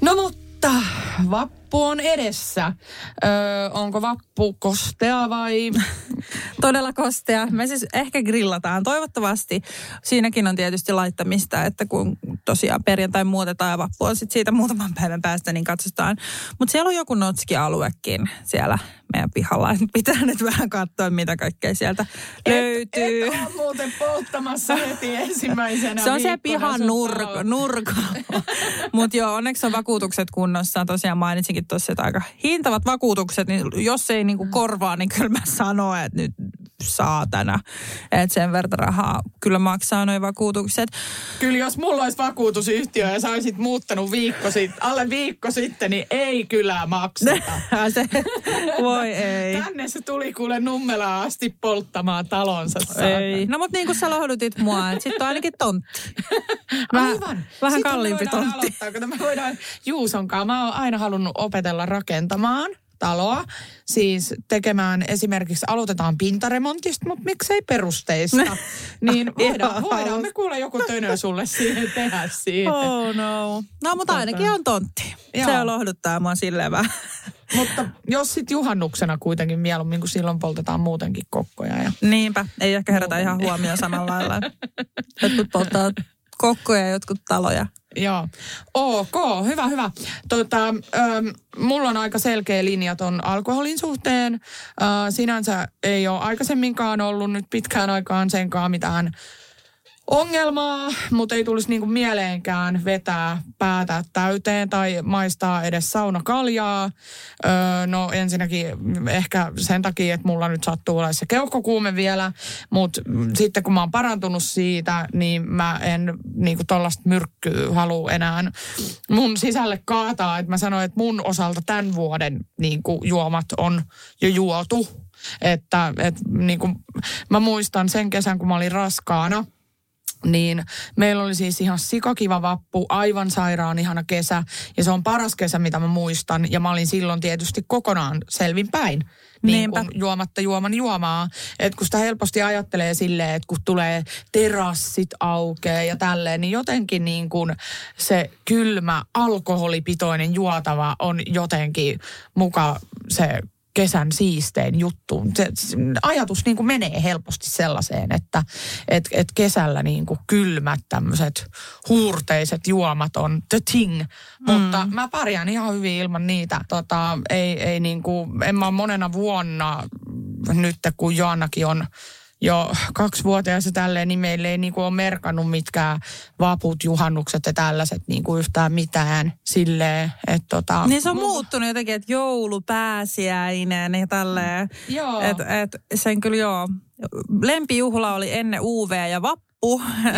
No mutta, vappu on edessä. Öö, onko vappu kostea vai... Todella kostea. Me siis ehkä grillataan toivottavasti. Siinäkin on tietysti laittamista, että kun tosiaan perjantai muutetaan ja vappu on sit siitä muutaman päivän päästä, niin katsotaan. Mutta siellä on joku notski-aluekin siellä meidän pihalla. Pitää nyt vähän katsoa, mitä kaikkea sieltä löytyy. Et muuten polttamassa heti ensimmäisenä Se on se pihan nurk, nurkalla. Mutta joo, onneksi on vakuutukset kunnossa. Tosiaan mainitsinkin tuossa, aika hintavat vakuutukset, niin jos ei niinku korvaa, niin kyllä mä sanon, että nyt saatana. Että sen verran rahaa kyllä maksaa noin vakuutukset. Kyllä jos mulla olisi vakuutusyhtiö ja sä olisit muuttanut viikko sitten, alle viikko sitten, niin ei kyllä makseta. se, voi ei. Tänne se tuli kuule Nummelaan asti polttamaan talonsa. Ei. No mutta niin kuin sä lohdutit mua, että sitten on ainakin tontti. Vähän, Aivan. vähän kalliimpi tontti. Aloittaa, kun me voidaan Juusonkaan. Mä oon aina halunnut opetella rakentamaan taloa. Siis tekemään esimerkiksi, aloitetaan pintaremontista, mutta miksei perusteista. niin voidaan, voidaan me kuule joku tönö sulle siihen tehdä siitä. Oh no. No mutta ainakin on tontti. Joo. Se lohduttaa mua silleen vähän. Mutta jos sitten juhannuksena kuitenkin mieluummin, kun silloin poltetaan muutenkin kokkoja. Ja... Niinpä, ei ehkä herätä ihan huomioon samalla lailla. Jotkut polttaa kokkoja ja jotkut taloja. Joo. Ok, hyvä, hyvä. Tota, ähm, mulla on aika selkeä linja ton alkoholin suhteen. Äh, sinänsä ei ole aikaisemminkaan ollut nyt pitkään aikaan senkaan mitään ongelmaa, mutta ei tulisi niinku mieleenkään vetää päätä täyteen tai maistaa edes saunakaljaa. Öö, no ensinnäkin ehkä sen takia, että mulla nyt sattuu olla se keuhkokuume vielä, mutta sitten kun mä oon parantunut siitä, niin mä en niinku tollasta myrkkyä halua enää mun sisälle kaataa. Että mä sanoin, että mun osalta tämän vuoden niinku juomat on jo juotu. Että et, niinku, mä muistan sen kesän, kun mä olin raskaana – niin meillä oli siis ihan sikakiva vappu, aivan sairaan ihana kesä. Ja se on paras kesä, mitä mä muistan. Ja mä olin silloin tietysti kokonaan selvin päin. Niin kuin juomatta juoman juomaa. Että kun sitä helposti ajattelee silleen, että kun tulee terassit aukeaa ja tälleen, niin jotenkin niin kuin se kylmä alkoholipitoinen juotava on jotenkin muka se kesän siistein juttu. Se, se ajatus niin kuin menee helposti sellaiseen, että et, et kesällä niin kuin kylmät tämmöiset huurteiset juomat on the thing. Mm. Mutta mä pärjään ihan hyvin ilman niitä. Tota, ei, ei niin kuin, en mä monena vuonna nyt, kun Joannakin on jo kaksivuotias ja tälleen, niin meille ei niinku ole merkannut mitkään vaput, juhannukset ja tällaiset niinku yhtään mitään silleen, että tota... Niin se on muuttunut jotenkin, että joulu, pääsiäinen ja tälleen. Joo. Et, et sen kyllä joo. Lempijuhla oli ennen UV ja vappu.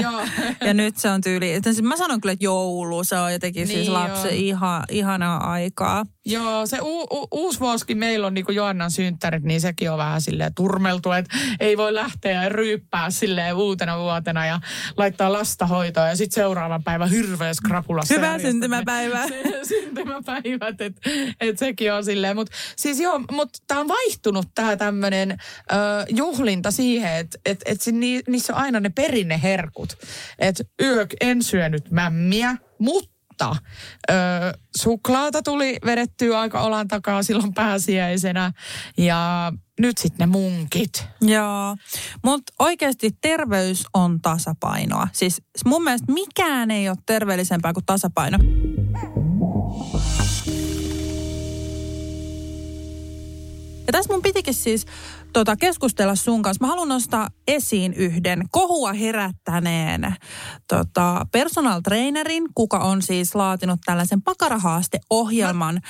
Joo. ja nyt se on tyyli, että mä sanon kyllä, että joulu, se on jotenkin niin siis Niin lapsen iha, ihanaa aikaa. Joo, se u- u- uusi vuosikin meillä on niinku Joannan synttärit, niin sekin on vähän silleen turmeltu, että ei voi lähteä ja ryyppää silleen uutena vuotena ja laittaa lasta hoitoon ja sitten seuraavan päivän hirveä skrapulassa. Hyvää syntymäpäivää. syntymäpäivät, että et sekin on silleen. Mutta siis joo, mutta tämä on vaihtunut tämä tämmöinen juhlinta siihen, että et, et ni, niissä on aina ne perinneherkut. Että yök en syönyt mämmiä, mutta ö, suklaata tuli vedettyä aika olan takaa silloin pääsiäisenä. Ja nyt sitten ne munkit. Joo, mutta oikeasti terveys on tasapainoa. Siis mun mielestä mikään ei ole terveellisempää kuin tasapaino. Ja tässä mun pitikin siis tota, keskustella sun kanssa. Mä haluan nostaa esiin yhden kohua herättäneen tota, personal trainerin, kuka on siis laatinut tällaisen pakarahaaste-ohjelman.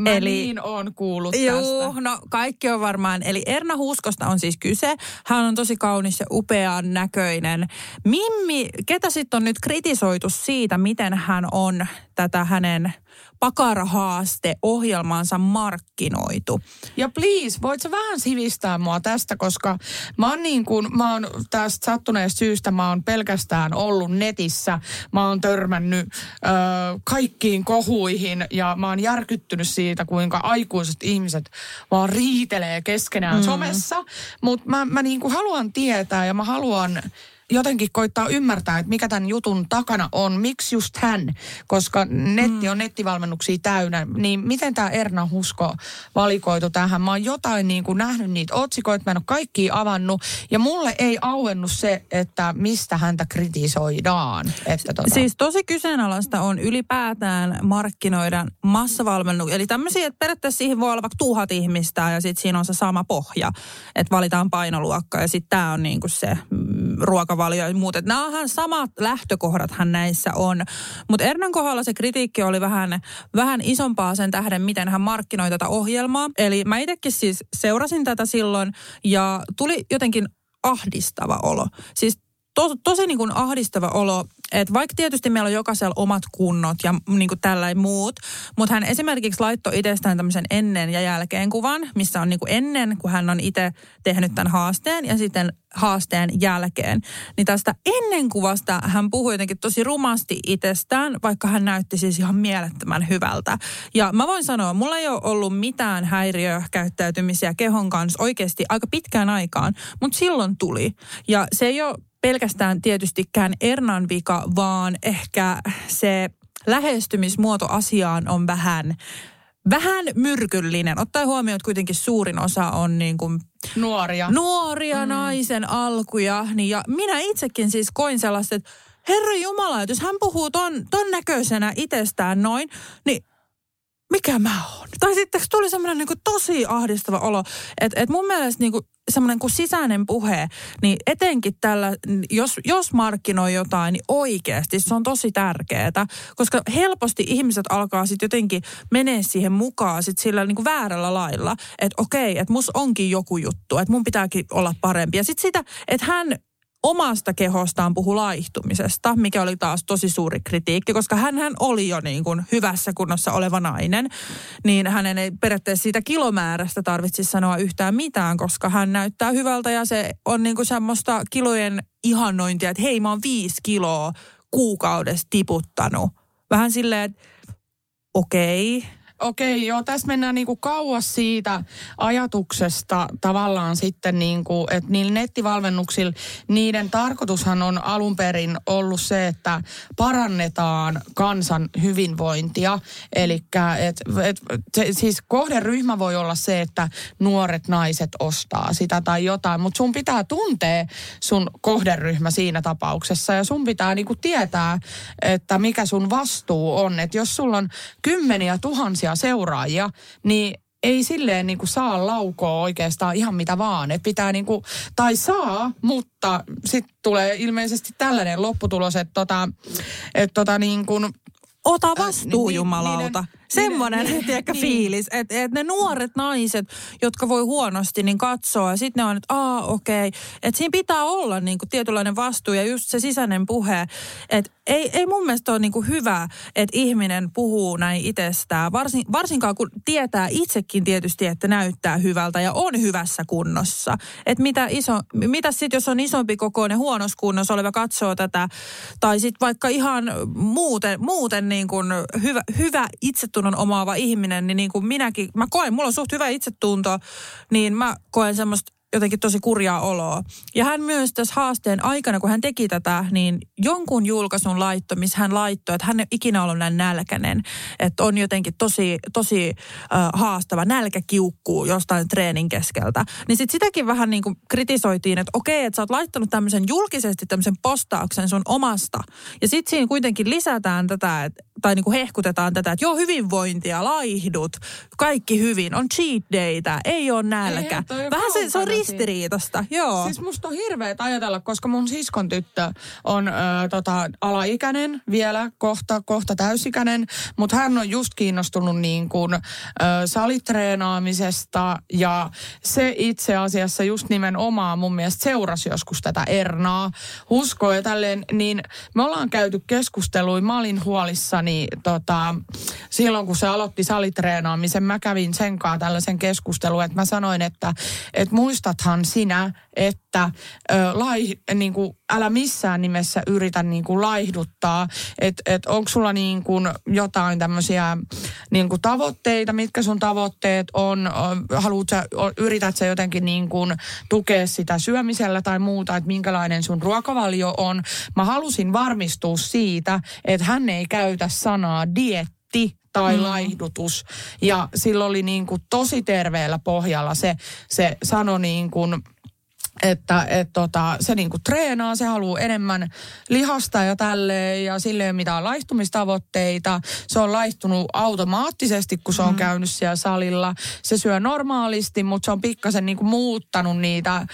Mä Eli, niin on kuullut Juu, tästä. no kaikki on varmaan. Eli Erna Huskosta on siis kyse. Hän on tosi kaunis ja upean näköinen. Mimmi, ketä sitten on nyt kritisoitu siitä, miten hän on tätä hänen pakarahaaste-ohjelmaansa markkinoitu? Ja please, voit sä vähän sivistää mua tästä, koska mä oon niin kuin, mä oon tästä sattuneesta syystä, mä oon pelkästään ollut netissä. Mä oon törmännyt ö, kaikkiin kohuihin ja mä oon järkyttynyt siitä, kuinka aikuiset ihmiset vaan riitelee keskenään mm. somessa. Mutta mä, mä niin kuin haluan tietää ja mä haluan jotenkin koittaa ymmärtää, että mikä tämän jutun takana on. Miksi just hän? Koska netti on nettivalmennuksia täynnä. Niin miten tämä Erna Husko valikoitu tähän? Mä oon jotain niin kuin nähnyt niitä otsikoita, mä en ole kaikkia avannut. Ja mulle ei auennut se, että mistä häntä kritisoidaan. Että tota. Siis tosi kyseenalaista on ylipäätään markkinoida massavalmennuksia. Eli tämmöisiä, että periaatteessa siihen voi olla vaikka tuhat ihmistä ja sitten siinä on se sama pohja, että valitaan painoluokka ja sitten tämä on niinku se mm, ruokavalio ja muut. Nämä samat lähtökohdathan näissä on. Mutta Ernan kohdalla se kritiikki oli vähän, vähän isompaa sen tähden, miten hän markkinoi tätä ohjelmaa. Eli mä itsekin siis seurasin tätä silloin ja tuli jotenkin ahdistava olo. Siis to, tosi niin kuin ahdistava olo, että vaikka tietysti meillä on jokaisella omat kunnot ja niin kuin tällainen muut, mutta hän esimerkiksi laittoi itsestään tämmöisen ennen ja jälkeen kuvan, missä on niin kuin ennen, kun hän on itse tehnyt tämän haasteen ja sitten haasteen jälkeen. Niin tästä ennen kuvasta hän puhui jotenkin tosi rumasti itsestään, vaikka hän näytti siis ihan mielettömän hyvältä. Ja mä voin sanoa, mulla ei ole ollut mitään häiriökäyttäytymisiä kehon kanssa oikeasti aika pitkään aikaan, mutta silloin tuli. Ja se ei ole pelkästään tietystikään Ernan vika, vaan ehkä se lähestymismuoto asiaan on vähän, vähän myrkyllinen. Ottaen huomioon, että kuitenkin suurin osa on niin kuin Nuoria. nuoria mm. naisen alkuja. Niin ja minä itsekin siis koin sellaista, että Herra Jumala, että jos hän puhuu ton, ton näköisenä itsestään noin, niin mikä mä oon? Tai sitten tuli semmoinen niin tosi ahdistava olo, että et mun mielestä niin semmoinen kuin sisäinen puhe, niin etenkin tällä, jos, jos markkinoi jotain, niin oikeasti se on tosi tärkeää, koska helposti ihmiset alkaa sitten jotenkin menee siihen mukaan sit sillä niin kuin väärällä lailla, että okei, että mus onkin joku juttu, että mun pitääkin olla parempi. Ja sitten sitä, että hän omasta kehostaan puhu laihtumisesta, mikä oli taas tosi suuri kritiikki, koska hän oli jo niin kuin hyvässä kunnossa oleva nainen, niin hänen ei periaatteessa siitä kilomäärästä tarvitsisi sanoa yhtään mitään, koska hän näyttää hyvältä ja se on niin kuin semmoista kilojen ihannointia, että hei mä oon viisi kiloa kuukaudessa tiputtanut. Vähän silleen, että okei, okay, Okei, joo, tässä mennään niinku kauas siitä ajatuksesta tavallaan sitten, niinku, että niillä nettivalmennuksilla, niiden tarkoitushan on alun perin ollut se, että parannetaan kansan hyvinvointia. Eli siis kohderyhmä voi olla se, että nuoret naiset ostaa sitä tai jotain, mutta sun pitää tuntea sun kohderyhmä siinä tapauksessa ja sun pitää niinku tietää, että mikä sun vastuu on. Että jos sulla on kymmeniä tuhansia seuraajia, niin ei silleen niin kuin saa laukoa oikeastaan ihan mitä vaan. Että pitää niin kuin, tai saa, mutta sitten tulee ilmeisesti tällainen lopputulos, että tota, että tota niin kuin, Ota vastuu, Ni- jumalauta. niiden- Semmoinen, tiedätkö, niin. fiilis, että et ne nuoret naiset, jotka voi huonosti, niin katsoo ja sitten ne on, että aa, okei. Okay. Että siinä pitää olla niinku tietynlainen vastuu ja just se sisäinen puhe. Että ei, ei mun mielestä ole niinku hyvä, että ihminen puhuu näin itsestään, varsin, varsinkaan kun tietää itsekin tietysti, että näyttää hyvältä ja on hyvässä kunnossa. Että mitä, iso, mitä sitten, jos on isompi kokoinen huonossa kunnossa oleva katsoo tätä, tai sitten vaikka ihan muuten, muuten niin kuin hyvä, hyvä itsetunnon omaava ihminen, niin, niin kuin minäkin, mä koen, mulla on suht hyvä itsetunto, niin mä koen semmoista jotenkin tosi kurjaa oloa. Ja hän myös tässä haasteen aikana, kun hän teki tätä, niin jonkun julkaisun laitto, missä hän laittoi, että hän ei ikinä ollut näin nälkäinen. Että on jotenkin tosi, tosi äh, haastava, nälkä kiukkuu jostain treenin keskeltä. Niin sitten sitäkin vähän niin kuin kritisoitiin, että okei, että sä oot laittanut tämmöisen julkisesti tämmöisen postauksen sun omasta. Ja sitten siinä kuitenkin lisätään tätä, et, tai niin kuin hehkutetaan tätä, että joo, hyvinvointia, laihdut, kaikki hyvin, on cheat daytä, ei ole nälkä. Ole Vähän se, se on. Ristiriitasta, joo. Siis musta on hirveet ajatella, koska mun siskon tyttö on ö, tota, alaikäinen vielä, kohta, kohta täysikäinen, mutta hän on just kiinnostunut niin kuin, ö, salitreenaamisesta ja se itse asiassa just nimenomaan mun mielestä seurasi joskus tätä Ernaa, uskoa ja tälleen, niin me ollaan käyty keskusteluja, mä olin huolissani tota, silloin kun se aloitti salitreenaamisen, mä kävin sen kanssa tällaisen keskustelun, että mä sanoin, että, että muistathan sinä, että ö, lai, niin kuin, älä missään nimessä yritä niin kuin, laihduttaa, että et, onko sulla niin kuin, jotain tämmöisiä niin kuin, tavoitteita, mitkä sun tavoitteet on, Ö, haluat sä, o- yrität sä jotenkin niin kuin, tukea sitä syömisellä tai muuta, että minkälainen sun ruokavalio on. Mä halusin varmistua siitä, että hän ei käytä sanaa dietti tai mm. laihdutus. Ja sillä oli niin kuin tosi terveellä pohjalla se, se sano niin kuin, että et tota, se niinku treenaa, se haluaa enemmän lihasta ja tälleen ja sille ei ole mitään laihtumistavoitteita. Se on laihtunut automaattisesti, kun se on mm. käynyt siellä salilla. Se syö normaalisti, mutta se on pikkasen niinku muuttanut niitä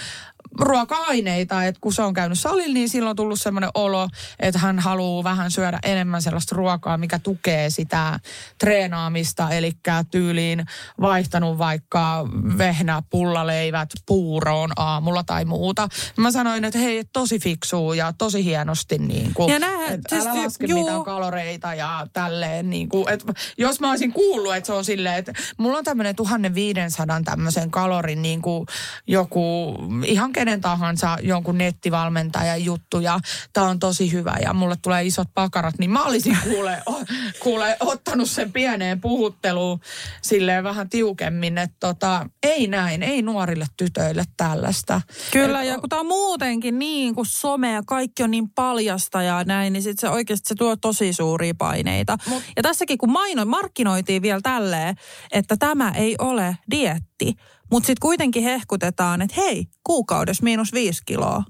ruoka-aineita, että kun se on käynyt salilla, niin silloin on tullut semmoinen olo, että hän haluaa vähän syödä enemmän sellaista ruokaa, mikä tukee sitä treenaamista, eli tyyliin vaihtanut vaikka vehnä, pullaleivät puuroon aamulla tai muuta. Mä sanoin, että hei, tosi fiksuu ja tosi hienosti niin kuin, Ja näinhän- että siis älä laske juu. mitään kaloreita ja tälleen. Niin kuin, että jos mä olisin kuullut, että se on silleen, että mulla on tämmöinen 1500 tämmöisen kalorin niin kuin joku ihan kenen tahansa jonkun nettivalmentajan juttu ja tää on tosi hyvä ja mulle tulee isot pakarat, niin mä olisin kuule, o, kuule ottanut sen pieneen puhutteluun silleen vähän tiukemmin, että tota, ei näin, ei nuorille tytöille tällaista. Kyllä, Et- ja kun tämä on muutenkin niin kuin some ja kaikki on niin paljasta ja näin, niin sit se oikeasti se tuo tosi suuria paineita. Mut. Ja tässäkin kun maino, markkinoitiin vielä tälleen, että tämä ei ole dietti, mutta sitten kuitenkin hehkutetaan, että hei, kuukaudessa miinus viisi kiloa.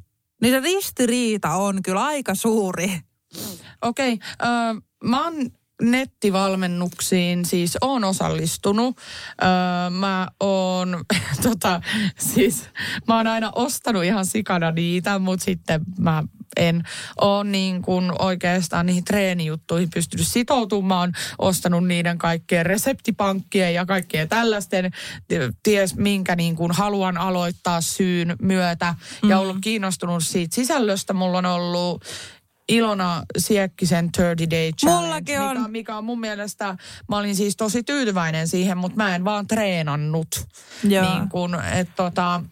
Niin se ristiriita on kyllä aika suuri. Okei, okay, äh, mä oon nettivalmennuksiin siis oon osallistunut. Öö, mä oon, tota, siis mä oon aina ostanut ihan sikana niitä, mutta sitten mä en ole niin kuin oikeastaan niihin treenijuttuihin pystynyt sitoutumaan. Ostanut niiden kaikkien reseptipankkien ja kaikkien tällaisten, ties minkä niin kuin haluan aloittaa syyn myötä. Ja Mm. ollut kiinnostunut siitä sisällöstä. Mulla on ollut Ilona Siekkisen 30 Day Challenge, Mullakin mikä, on. mikä on mun mielestä, mä olin siis tosi tyytyväinen siihen, mutta mä en vaan treenannut. Joo. Niin kun, et tota,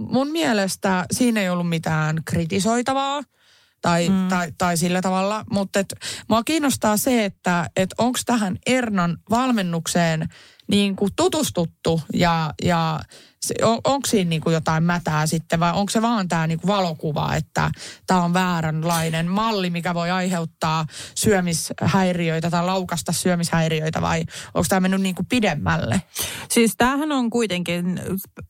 mun mielestä siinä ei ollut mitään kritisoitavaa. Tai, mm. tai, tai sillä tavalla, mutta et, mua kiinnostaa se, että et onko tähän Ernan valmennukseen niin kuin tutustuttu ja, ja se, on, onko siinä niin kuin jotain mätää sitten vai onko se vaan tämä niin kuin valokuva, että tämä on vääränlainen malli, mikä voi aiheuttaa syömishäiriöitä tai laukasta syömishäiriöitä vai onko tämä mennyt niin kuin pidemmälle? Siis tämähän on kuitenkin,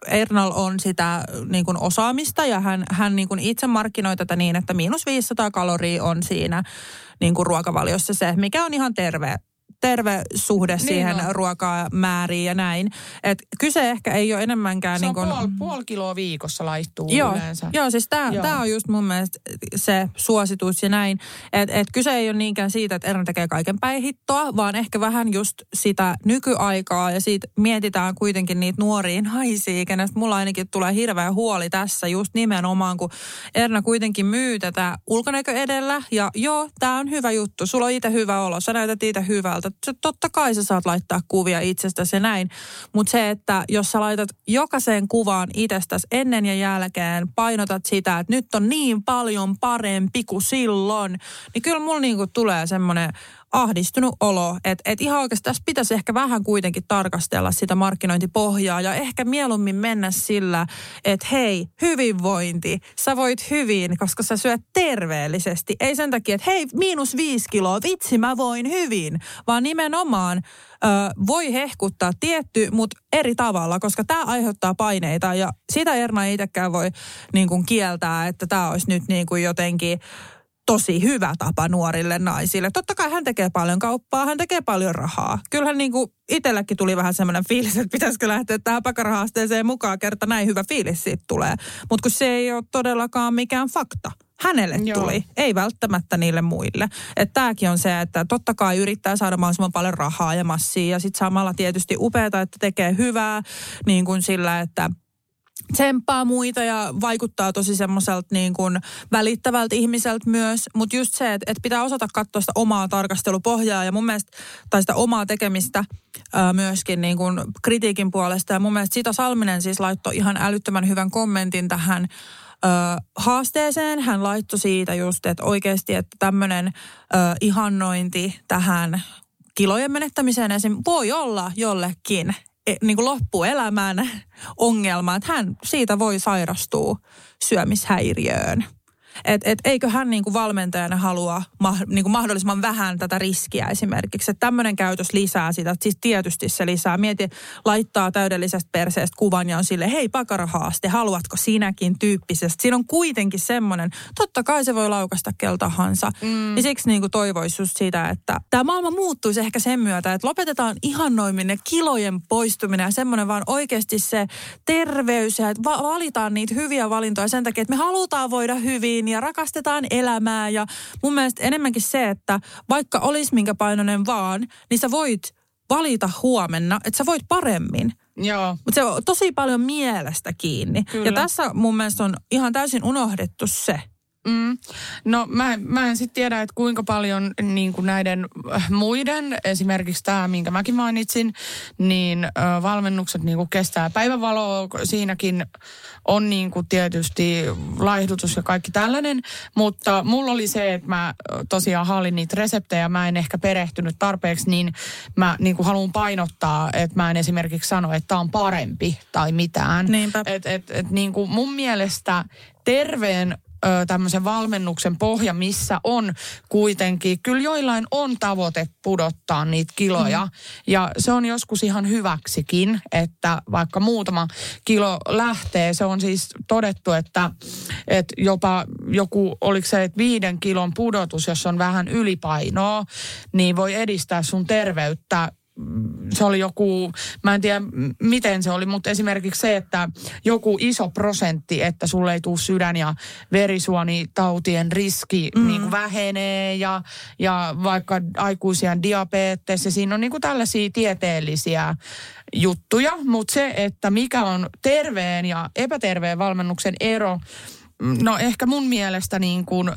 Ernal on sitä niin kuin osaamista ja hän, hän niin kuin itse markkinoi tätä niin, että miinus 500 kaloria on siinä niin kuin ruokavaliossa se, mikä on ihan terve, terve suhde Niin siihen on. ruokaa määriin ja näin. Et kyse ehkä ei ole enemmänkään Se niin on kuin... puoli, puoli kiloa viikossa laittuu Joo, yleensä. joo siis tämä on just mun mielestä se suositus ja näin. Että et kyse ei ole niinkään siitä, että Erna tekee kaiken päin hittoa, vaan ehkä vähän just sitä nykyaikaa ja siitä mietitään kuitenkin niitä nuoria naisia, kenestä mulla ainakin tulee hirveä huoli tässä just nimenomaan, kun Erna kuitenkin myy tätä ulkonäkö edellä ja joo, tämä on hyvä juttu, sulla on itse hyvä olo, sä näytät itse hyvältä. Se, totta kai sä saat laittaa kuvia itsestäsi ja näin, mutta se, että jos sä laitat jokaiseen kuvaan itsestäsi ennen ja jälkeen, painotat sitä, että nyt on niin paljon parempi kuin silloin, niin kyllä mulla niinku tulee semmoinen ahdistunut olo, että et ihan oikeasti tässä pitäisi ehkä vähän kuitenkin tarkastella sitä markkinointipohjaa ja ehkä mieluummin mennä sillä, että hei, hyvinvointi, sä voit hyvin, koska sä syöt terveellisesti. Ei sen takia, että hei, miinus viisi kiloa, vitsi mä voin hyvin, vaan nimenomaan ö, voi hehkuttaa tietty, mutta eri tavalla, koska tämä aiheuttaa paineita ja sitä Erna ei itsekään voi niin kuin kieltää, että tämä olisi nyt niin kuin jotenkin tosi hyvä tapa nuorille naisille. Totta kai hän tekee paljon kauppaa, hän tekee paljon rahaa. Kyllähän niin kuin itselläkin tuli vähän semmoinen fiilis, että pitäisikö lähteä tähän pakarahaasteeseen mukaan, kerta näin hyvä fiilis siitä tulee. Mutta kun se ei ole todellakaan mikään fakta. Hänelle Joo. tuli, ei välttämättä niille muille. Että tämäkin on se, että totta kai yrittää saada mahdollisimman paljon rahaa ja massia ja sitten samalla tietysti upeata, että tekee hyvää niin kuin sillä, että tsemppaa muita ja vaikuttaa tosi semmoiselta niin kuin välittävältä ihmiseltä myös. Mutta just se, että, että pitää osata katsoa sitä omaa tarkastelupohjaa ja mun mielestä, tai sitä omaa tekemistä ää, myöskin niin kuin kritiikin puolesta. Ja mun mielestä Sita Salminen siis laittoi ihan älyttömän hyvän kommentin tähän ö, haasteeseen. Hän laittoi siitä just, että oikeasti, että tämmöinen ihannointi tähän kilojen menettämiseen esim. voi olla jollekin niin kuin loppuelämän ongelma, että hän siitä voi sairastua syömishäiriöön. Et, et eikö hän niin kuin valmentajana halua ma, niin kuin mahdollisimman vähän tätä riskiä esimerkiksi. Että tämmöinen käytös lisää sitä. Siis tietysti se lisää. Mieti, laittaa täydellisestä perseestä kuvan ja on sille, hei pakarahaaste, haluatko sinäkin tyyppisesti. Siinä on kuitenkin semmoinen, totta kai se voi laukasta keltahansa. Mm. Ja siksi niin kuin toivoisi just sitä, että tämä maailma muuttuisi ehkä sen myötä, että lopetetaan ihannoiminen, kilojen poistuminen ja semmoinen vaan oikeasti se terveys ja että va- valitaan niitä hyviä valintoja sen takia, että me halutaan voida hyvin ja rakastetaan elämää ja mun mielestä enemmänkin se, että vaikka olisi minkä painoinen vaan, niin sä voit valita huomenna, että sä voit paremmin. Joo. Mutta se on tosi paljon mielestä kiinni. Kyllä. Ja tässä mun mielestä on ihan täysin unohdettu se. Mm. No mä, mä en sitten tiedä, että kuinka paljon niin kuin näiden äh, muiden, esimerkiksi tämä, minkä mäkin mainitsin, niin ö, valmennukset niin kuin kestää päivänvaloa. Siinäkin on niin kuin tietysti laihdutus ja kaikki tällainen, mutta mulla oli se, että mä tosiaan hallin niitä reseptejä, mä en ehkä perehtynyt tarpeeksi, niin mä niin kuin haluan painottaa, että mä en esimerkiksi sano, että tämä on parempi tai mitään. Niinpä. Et, et, et niin kuin mun mielestä terveen ö, tämmöisen valmennuksen pohja, missä on kuitenkin, kyllä joillain on tavoite pudottaa niitä kiloja. Mm. Ja se on joskus ihan hyväksikin, että vaikka muutama kilo lähtee, se on siis todettu, että, että jopa joku, oliko se, että viiden kilon pudotus, jos on vähän ylipainoa, niin voi edistää sun terveyttä se oli joku, mä en tiedä miten se oli, mutta esimerkiksi se, että joku iso prosentti, että sulle ei tule sydän- ja verisuonitautien riski mm. niin kuin vähenee ja, ja vaikka aikuisia diabetes ja siinä on niin kuin tällaisia tieteellisiä juttuja, mutta se, että mikä on terveen ja epäterveen valmennuksen ero, No ehkä mun mielestä niin kuin,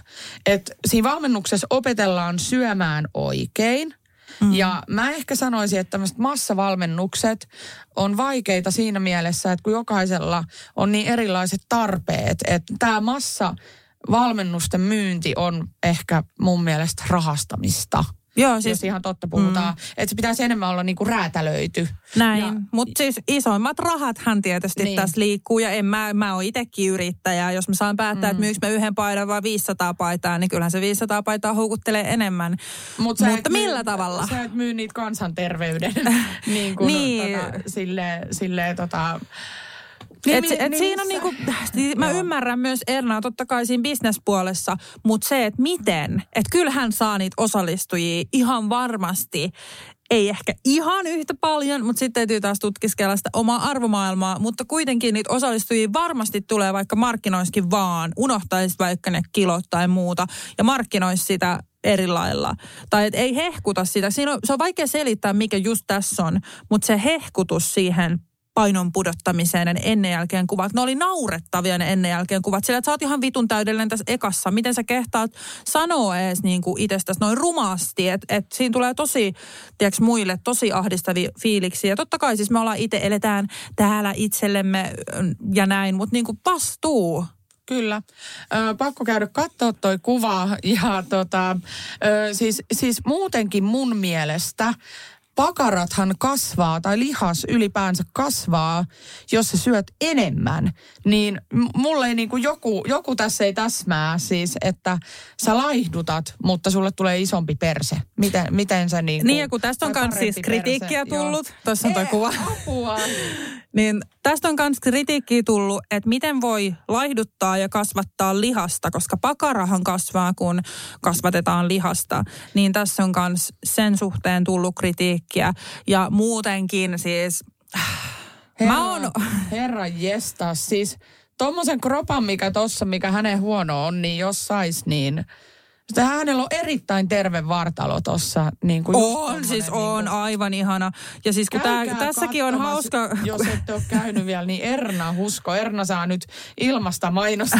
että siinä valmennuksessa opetellaan syömään oikein. Mm. Ja mä ehkä sanoisin, että tämmöiset massavalmennukset on vaikeita siinä mielessä, että kun jokaisella on niin erilaiset tarpeet, että tämä massavalmennusten myynti on ehkä mun mielestä rahastamista. Joo, Siis, jos ihan totta puhutaan. Mm. Että se pitäisi enemmän olla niinku räätälöity. Näin, mutta siis isoimmat rahathan tietysti Niin. tässä liikkuu ja en mä, mä oon itsekin yrittäjä. Jos mä saan päättää, mm. että myykö mä yhden paidan vai 500 paitaa, niin kyllähän se 500 paitaa houkuttelee enemmän. Mut sä mutta et myy- millä tavalla? Sä et myy niitä kansanterveyden niin kuin, Niin. Tota, sille, sille tota, Niin, et, mi- et niin siinä on niinku, niin mä ymmärrän myös Ernaa totta kai siinä bisnespuolessa, mutta se, että miten, että kyllähän saa niitä osallistujia ihan varmasti, ei ehkä ihan yhtä paljon, mutta sitten täytyy taas tutkiskella sitä omaa arvomaailmaa, mutta kuitenkin niitä osallistujia varmasti tulee vaikka markkinoiskin vaan, unohtaisit vaikka ne kilot tai muuta ja markkinoisi sitä eri lailla. Tai et ei hehkuta sitä. Siinä on, se on vaikea selittää, mikä just tässä on, mutta se hehkutus siihen painon pudottamiseen ne ennen jälkeen kuvat. Ne oli naurettavia ne ennen jälkeen kuvat. Sillä että sä oot ihan vitun täydellinen tässä ekassa. Miten sä kehtaat sanoa edes niin kuin itsestäsi noin rumasti. Että et siinä tulee tosi, tiedätkö, muille tosi ahdistavia fiiliksiä. Ja totta kai siis me ollaan itse, eletään täällä itsellemme mm, ja näin. Mutta niin kuin vastuu. Kyllä. Ö, pakko käydä katsoa toi kuva. Ja tota, ö, siis, siis muutenkin mun mielestä pakarathan kasvaa tai lihas ylipäänsä kasvaa, jos sä syöt enemmän. Niin mulle ei niinku joku, joku tässä ei täsmää siis, että sä laihdutat, mutta sulle tulee isompi perse. Miten, miten sä niinku... Niin ja kun tästä on myös siis kritiikkiä perse, joo. tullut. Tuossa on toi Ei, kuva. Apua. Niin tästä on myös kritiikkiä tullut, että miten voi laihduttaa ja kasvattaa lihasta, koska pakarahan kasvaa, kun kasvatetaan lihasta. Niin tässä on myös sen suhteen tullut kritiikkiä. Ja muutenkin siis... Herra, Mä oon... herra jestas, siis tommosen kropan, mikä tossa, mikä hänen huono on, niin jos sais, niin... Sitä hänellä on erittäin terve vartalo tossa. Niin kuin On, siis niin on, kuin- aivan ihana. Ja siis kun tää, tässäkin on hauska... Jos ette ole käynyt vielä, niin Erna Husko. Erna saa nyt ilmasta mainosta.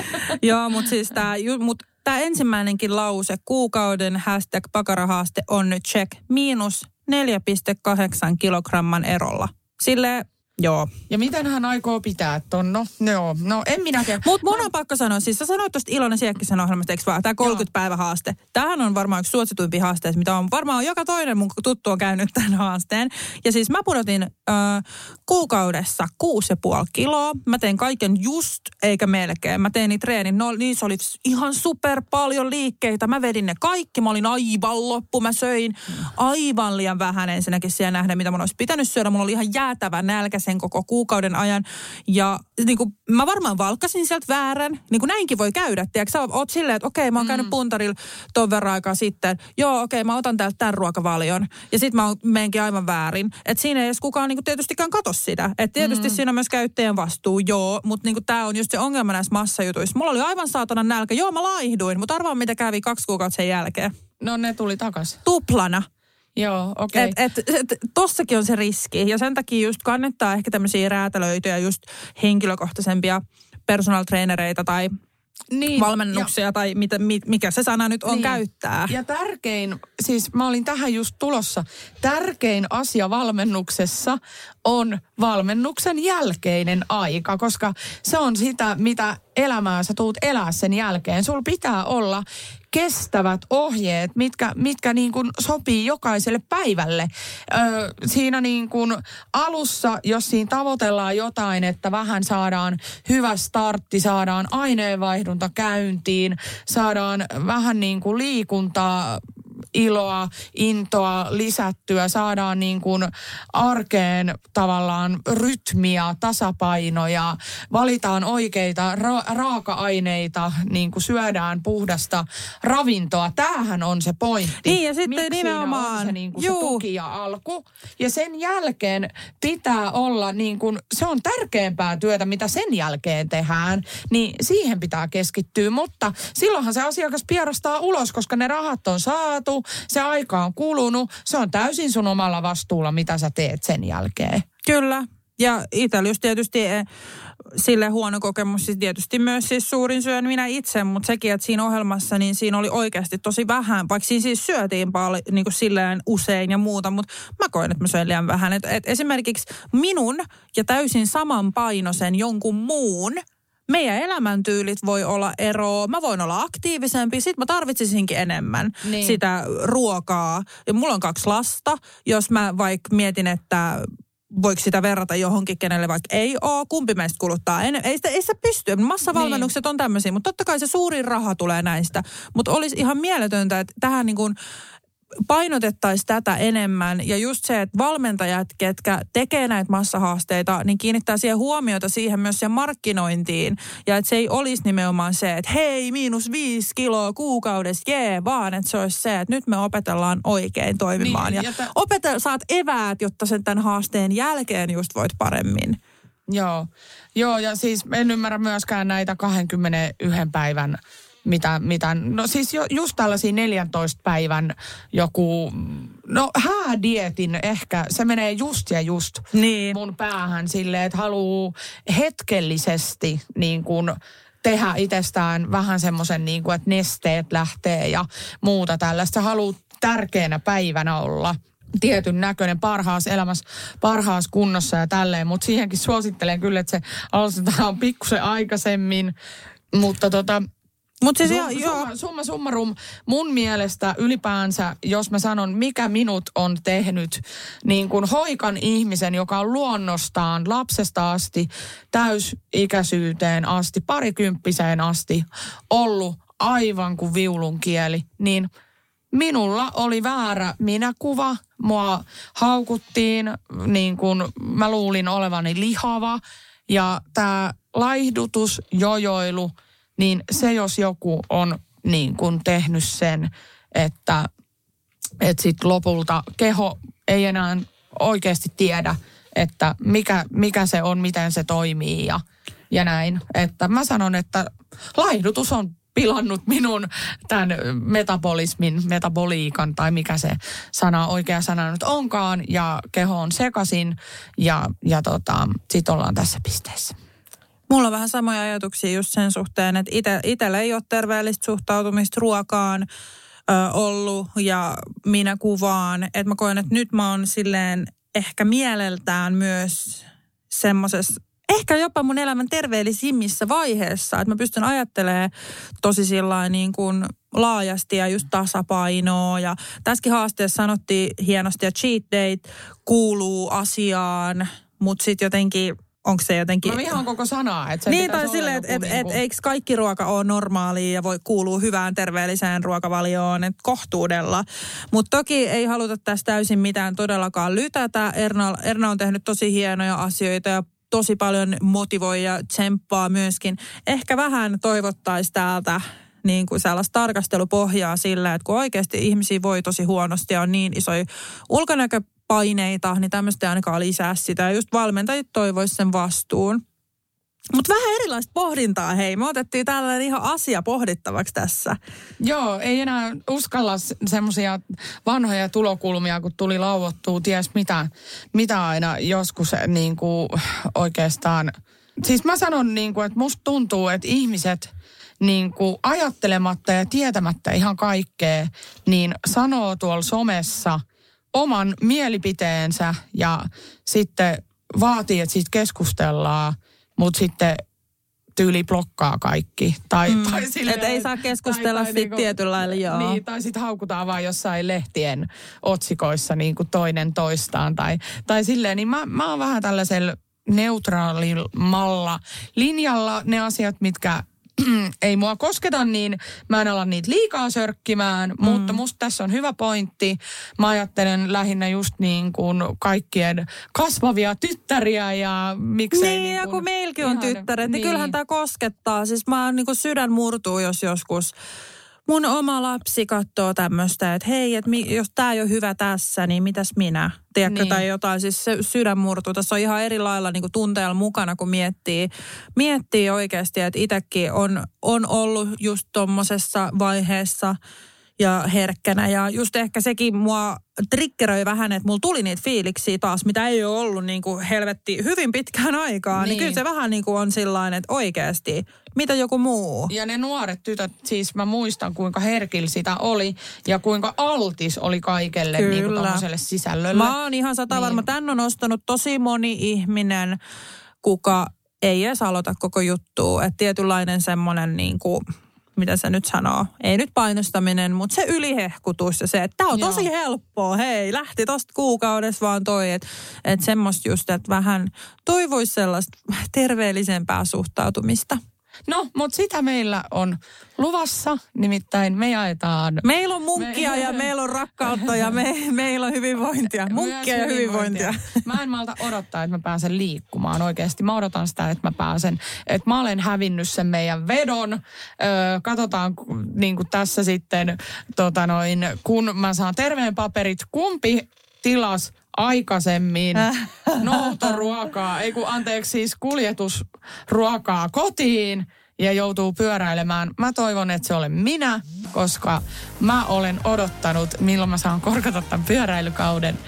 Joo, mutta siis tämä mut tää ensimmäinenkin lause, kuukauden hashtag pakarahaaste on nyt check, miinus 4,8 kilogramman erolla. Sille Joo. Ja miten hän aikoo pitää ton? No, joo. no en minäkään. Mutta mun on pakko sanoa, siis sä sanoit tuosta Ilonen Siekkisen ohjelmasta, eikö vaan? Tämä 30 päivä haaste. Tämähän on varmaan yksi suosituimpia haasteista, mitä on varmaan joka toinen mun tuttu on käynyt tämän haasteen. Ja siis mä pudotin ö, kuukaudessa 6,5 kiloa. Mä tein kaiken just eikä melkein. Mä tein niitä treenin. No, niissä oli ihan super paljon liikkeitä. Mä vedin ne kaikki. Mä olin aivan loppu. Mä söin aivan liian vähän ensinnäkin siellä nähdä, mitä mun olisi pitänyt syödä. Mulla oli ihan jäätävä nälkä sen koko kuukauden ajan. Ja niin kuin, mä varmaan valkkasin sieltä väärän. Niin kuin näinkin voi käydä. Tiedätkö, sä oot silleen, että okei, mä oon käynyt puntarilla ton verran aikaa sitten. Joo, okei, mä otan täältä tämän ruokavalion. Ja sit mä menenkin aivan väärin. Että siinä ei edes kukaan niin kuin tietystikään katso sitä. Että tietysti siinä on myös käyttäjän vastuu, joo. Mutta niin tää on just se ongelma näissä massajutuissa. Mulla oli aivan saatana nälkä. Joo, mä laihduin. Mutta arvaa, mitä kävi kaksi kuukautta sen jälkeen. No ne tuli takas. Tuplana. Joo, okei. Et, et, et, tossakin on se riski. Ja sen takia just kannattaa ehkä tämmöisiä räätälöityjä, just henkilökohtaisempia personal trainereita tai Niin, valmennuksia tai mitä, mi, mikä se sana nyt on Niin. käyttää. Ja tärkein, siis mä olin tähän just tulossa, tärkein asia valmennuksessa on valmennuksen jälkeinen aika, koska se on sitä, mitä elämää sä tuut elää sen jälkeen. Sulla pitää olla kestävät ohjeet, mitkä, mitkä niin kuin sopii jokaiselle päivälle. Ö, siinä niin kuin alussa, jos siinä tavoitellaan jotain, että vähän saadaan hyvä startti, saadaan aineenvaihdunta käyntiin, saadaan vähän niin kuin liikuntaa iloa, intoa lisättyä, saadaan niin kuin arkeen tavallaan rytmiä, tasapainoja, valitaan oikeita ra- raaka-aineita, niin kuin syödään puhdasta ravintoa. Tämähän on se pointti. Niin, ja sitten Miksi nimenomaan, on se, niin kuin se tuki ja alku. Ja sen jälkeen pitää olla, niin kuin, se on tärkeämpää työtä, mitä sen jälkeen tehdään, niin siihen pitää keskittyä. Mutta silloinhan se asiakas pierastaa ulos, koska ne rahat on saatu, se aika on kulunut, se on täysin sun omalla vastuulla, mitä sä teet sen jälkeen. Kyllä. Ja just tietysti eh, sille huono kokemus, siis tietysti myös siis suurin syön minä itse, mutta sekin, että siinä ohjelmassa, niin siinä oli oikeasti tosi vähän, vaikka siinä siis syötiin paljon niin kuin silleen usein ja muuta, mutta mä koen, että mä söin liian vähän. Et, et esimerkiksi minun ja täysin saman painoisen jonkun muun meidän elämäntyylit voi olla eroa. Mä voin olla aktiivisempi, sit mä tarvitsisinkin enemmän Niin. sitä ruokaa. Ja mulla on kaksi lasta. Jos mä vaikka mietin, että voiko sitä verrata johonkin, kenelle vaikka ei ole, kumpi meistä kuluttaa. En, ei, sitä, ei sitä pysty. Massavalmennukset Niin. on tämmöisiä, mutta totta kai se suurin raha tulee näistä. Mutta olisi ihan mieletöntä, että tähän niin kuin painotettaisiin tätä enemmän ja just se, että valmentajat, ketkä tekee näitä massahaasteita, niin kiinnittää siihen huomiota siihen myös sen markkinointiin ja että se ei olisi nimenomaan se, että hei, miinus viisi kiloa kuukaudessa, jee, vaan että se olisi se, että nyt me opetellaan oikein toimimaan Niin, ja, ja tä- opeta, saat eväät, jotta sen tämän haasteen jälkeen just voit paremmin. Joo. Joo, ja siis en ymmärrä myöskään näitä 21 päivän mitä, mitä, no siis jo, just tällaisia 14 päivän joku, no häädietin ehkä, se menee just ja just niin. mun päähän silleen, että haluaa hetkellisesti niin kuin tehdä itsestään vähän semmoisen niin kuin, että nesteet lähtee ja muuta tällaista. Haluaa tärkeänä päivänä olla tietyn näköinen parhaassa elämässä, parhaassa kunnossa ja tälleen. Mutta siihenkin suosittelen kyllä, että se aloitetaan pikkusen aikaisemmin. Mutta tota, Mut siis summa, joo, joo. summa, summa summarum, mun mielestä ylipäänsä, jos mä sanon, mikä minut on tehnyt niin kuin hoikan ihmisen, joka on luonnostaan lapsesta asti, täysikäisyyteen asti, parikymppiseen asti, ollut aivan kuin viulun kieli, niin minulla oli väärä minäkuva. Mua haukuttiin, niin kuin mä luulin olevani lihava. Ja tämä laihdutus, jojoilu, niin se jos joku on niin kuin tehnyt sen, että, että sitten lopulta keho ei enää oikeasti tiedä, että mikä, mikä se on, miten se toimii ja, ja näin. Että mä sanon, että laihdutus on pilannut minun tämän metabolismin, metaboliikan tai mikä se sana, oikea sana nyt onkaan ja keho on sekasin ja, ja tota, sit ollaan tässä pisteessä. Mulla on vähän samoja ajatuksia just sen suhteen, että itsellä ei ole terveellistä suhtautumista ruokaan ö, ollut ja minä kuvaan, että mä koen, että nyt mä oon silleen ehkä mieleltään myös semmoisessa ehkä jopa mun elämän terveellisimmissä vaiheessa, että mä pystyn ajattelemaan tosi sillä niin kuin laajasti ja just tasapainoa. Ja tässäkin haasteessa sanottiin hienosti, että cheat date kuuluu asiaan, mutta sitten jotenkin onko se jotenkin... Mä vihaan koko sanaa. Että niin, tai silleen, että et, niinku- et, eikö kaikki ruoka ole normaalia ja voi kuuluu hyvään terveelliseen ruokavalioon, että kohtuudella. Mutta toki ei haluta tästä täysin mitään todellakaan lytätä. Erna, Erna on tehnyt tosi hienoja asioita ja tosi paljon motivoi ja tsemppaa myöskin. Ehkä vähän toivottaisi täältä niin kuin sellaista tarkastelupohjaa sillä, että kun oikeasti ihmisiä voi tosi huonosti ja on niin isoja ulkonäköpaineita, niin tämmöistä ei ainakaan lisää sitä. Ja just valmentajat toivoisi sen vastuun. Mutta vähän erilaista pohdintaa, hei. Me otettiin tällainen ihan asia pohdittavaksi tässä. Joo, ei enää uskalla semmoisia vanhoja tulokulmia, kun tuli lauottua ties mitä, mitä aina joskus niin kuin oikeastaan. Siis mä sanon niin kuin, että musta tuntuu, että ihmiset niin kuin ajattelematta ja tietämättä ihan kaikkea, niin sanoo tuolla somessa oman mielipiteensä ja sitten vaatii, että siitä keskustellaan, mutta sitten tyyli blokkaa kaikki. Tai, Mm, tai silleen, et ei saa keskustella sit tietyllä lailla, joo. Niin, tai sitten haukutaan vaan jossain lehtien otsikoissa niin kuin toinen toistaan. Tai, tai silleen, niin mä, mä oon vähän tällaisella neutraalimalla linjalla ne asiat, mitkä ei mua kosketa, niin mä en ala niitä liikaa sörkkimään, mm. mutta musta tässä on hyvä pointti. Mä ajattelen lähinnä just niin kuin kaikkien kasvavia tyttäriä ja miksei Niin, niin ja kuin kun meilläkin on ihan- tyttäret, niin, kyllähän tämä koskettaa. Siis mä oon niin kuin sydän murtuu, jos joskus mun oma lapsi katsoo tämmöistä, että hei, että mi, jos tämä ei ole hyvä tässä, niin mitäs minä? Tiedätkö, Niin. tai jotain, siis se sydän murtuu. Tässä on ihan eri lailla niin kuin tunteella mukana, kun miettii, miettii oikeasti, että itsekin on, on ollut just tommosessa vaiheessa ja herkkänä. Ja just ehkä sekin mua triggeröi vähän, että mulla tuli niitä fiiliksiä taas, mitä ei ole ollut niin kuin helvetti hyvin pitkään aikaa. Niin, Niin. kyllä se vähän niin kuin on sillain, että oikeasti, mitä joku muu. Ja ne nuoret tytöt, siis mä muistan kuinka herkillä sitä oli ja kuinka altis oli kaikelle niin kuin sisällölle. Mä oon ihan sata varma. Niin. Tän on ostanut tosi moni ihminen, kuka ei edes aloita koko juttua. Että tietynlainen semmoinen niin kuin, mitä se nyt sanoo, ei nyt painostaminen, mutta se ylihehkutus ja se, että tämä on Joo. tosi helppoa, hei, lähti tosta kuukaudessa vaan toi, että et semmoista just, että vähän toivoisi sellaista terveellisempää suhtautumista. No, mutta sitä meillä on luvassa, nimittäin me jaetaan... Meillä on munkkia me, ja meillä on rakkautta ja me, meillä on hyvinvointia. Munkkia ja hyvinvointia. Mä en malta odottaa, että mä pääsen liikkumaan oikeasti. Mä odotan sitä, että mä pääsen, että mä olen hävinnyt sen meidän vedon. Öö, katsotaan niin kuin tässä sitten, tota noin, kun mä saan terveen paperit, kumpi tilas aikaisemmin noutoruokaa, ei kun anteeksi siis kuljetusruokaa kotiin ja joutuu pyöräilemään. Mä toivon, että se olen minä, koska mä olen odottanut, milloin mä saan korkata tämän pyöräilykauden.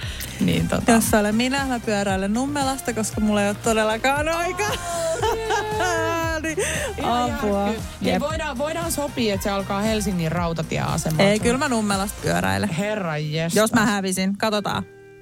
Niin tota... Jos olen minä, mä pyöräilen Nummelasta, koska mulla ei ole todellakaan aikaa. niin, apua. Ei, voidaan, voidaan sopia, että se alkaa Helsingin rautatieasemalta. Ei, kyllä mä Nummelasta pyöräilen. Herra Jos mä hävisin, katsotaan.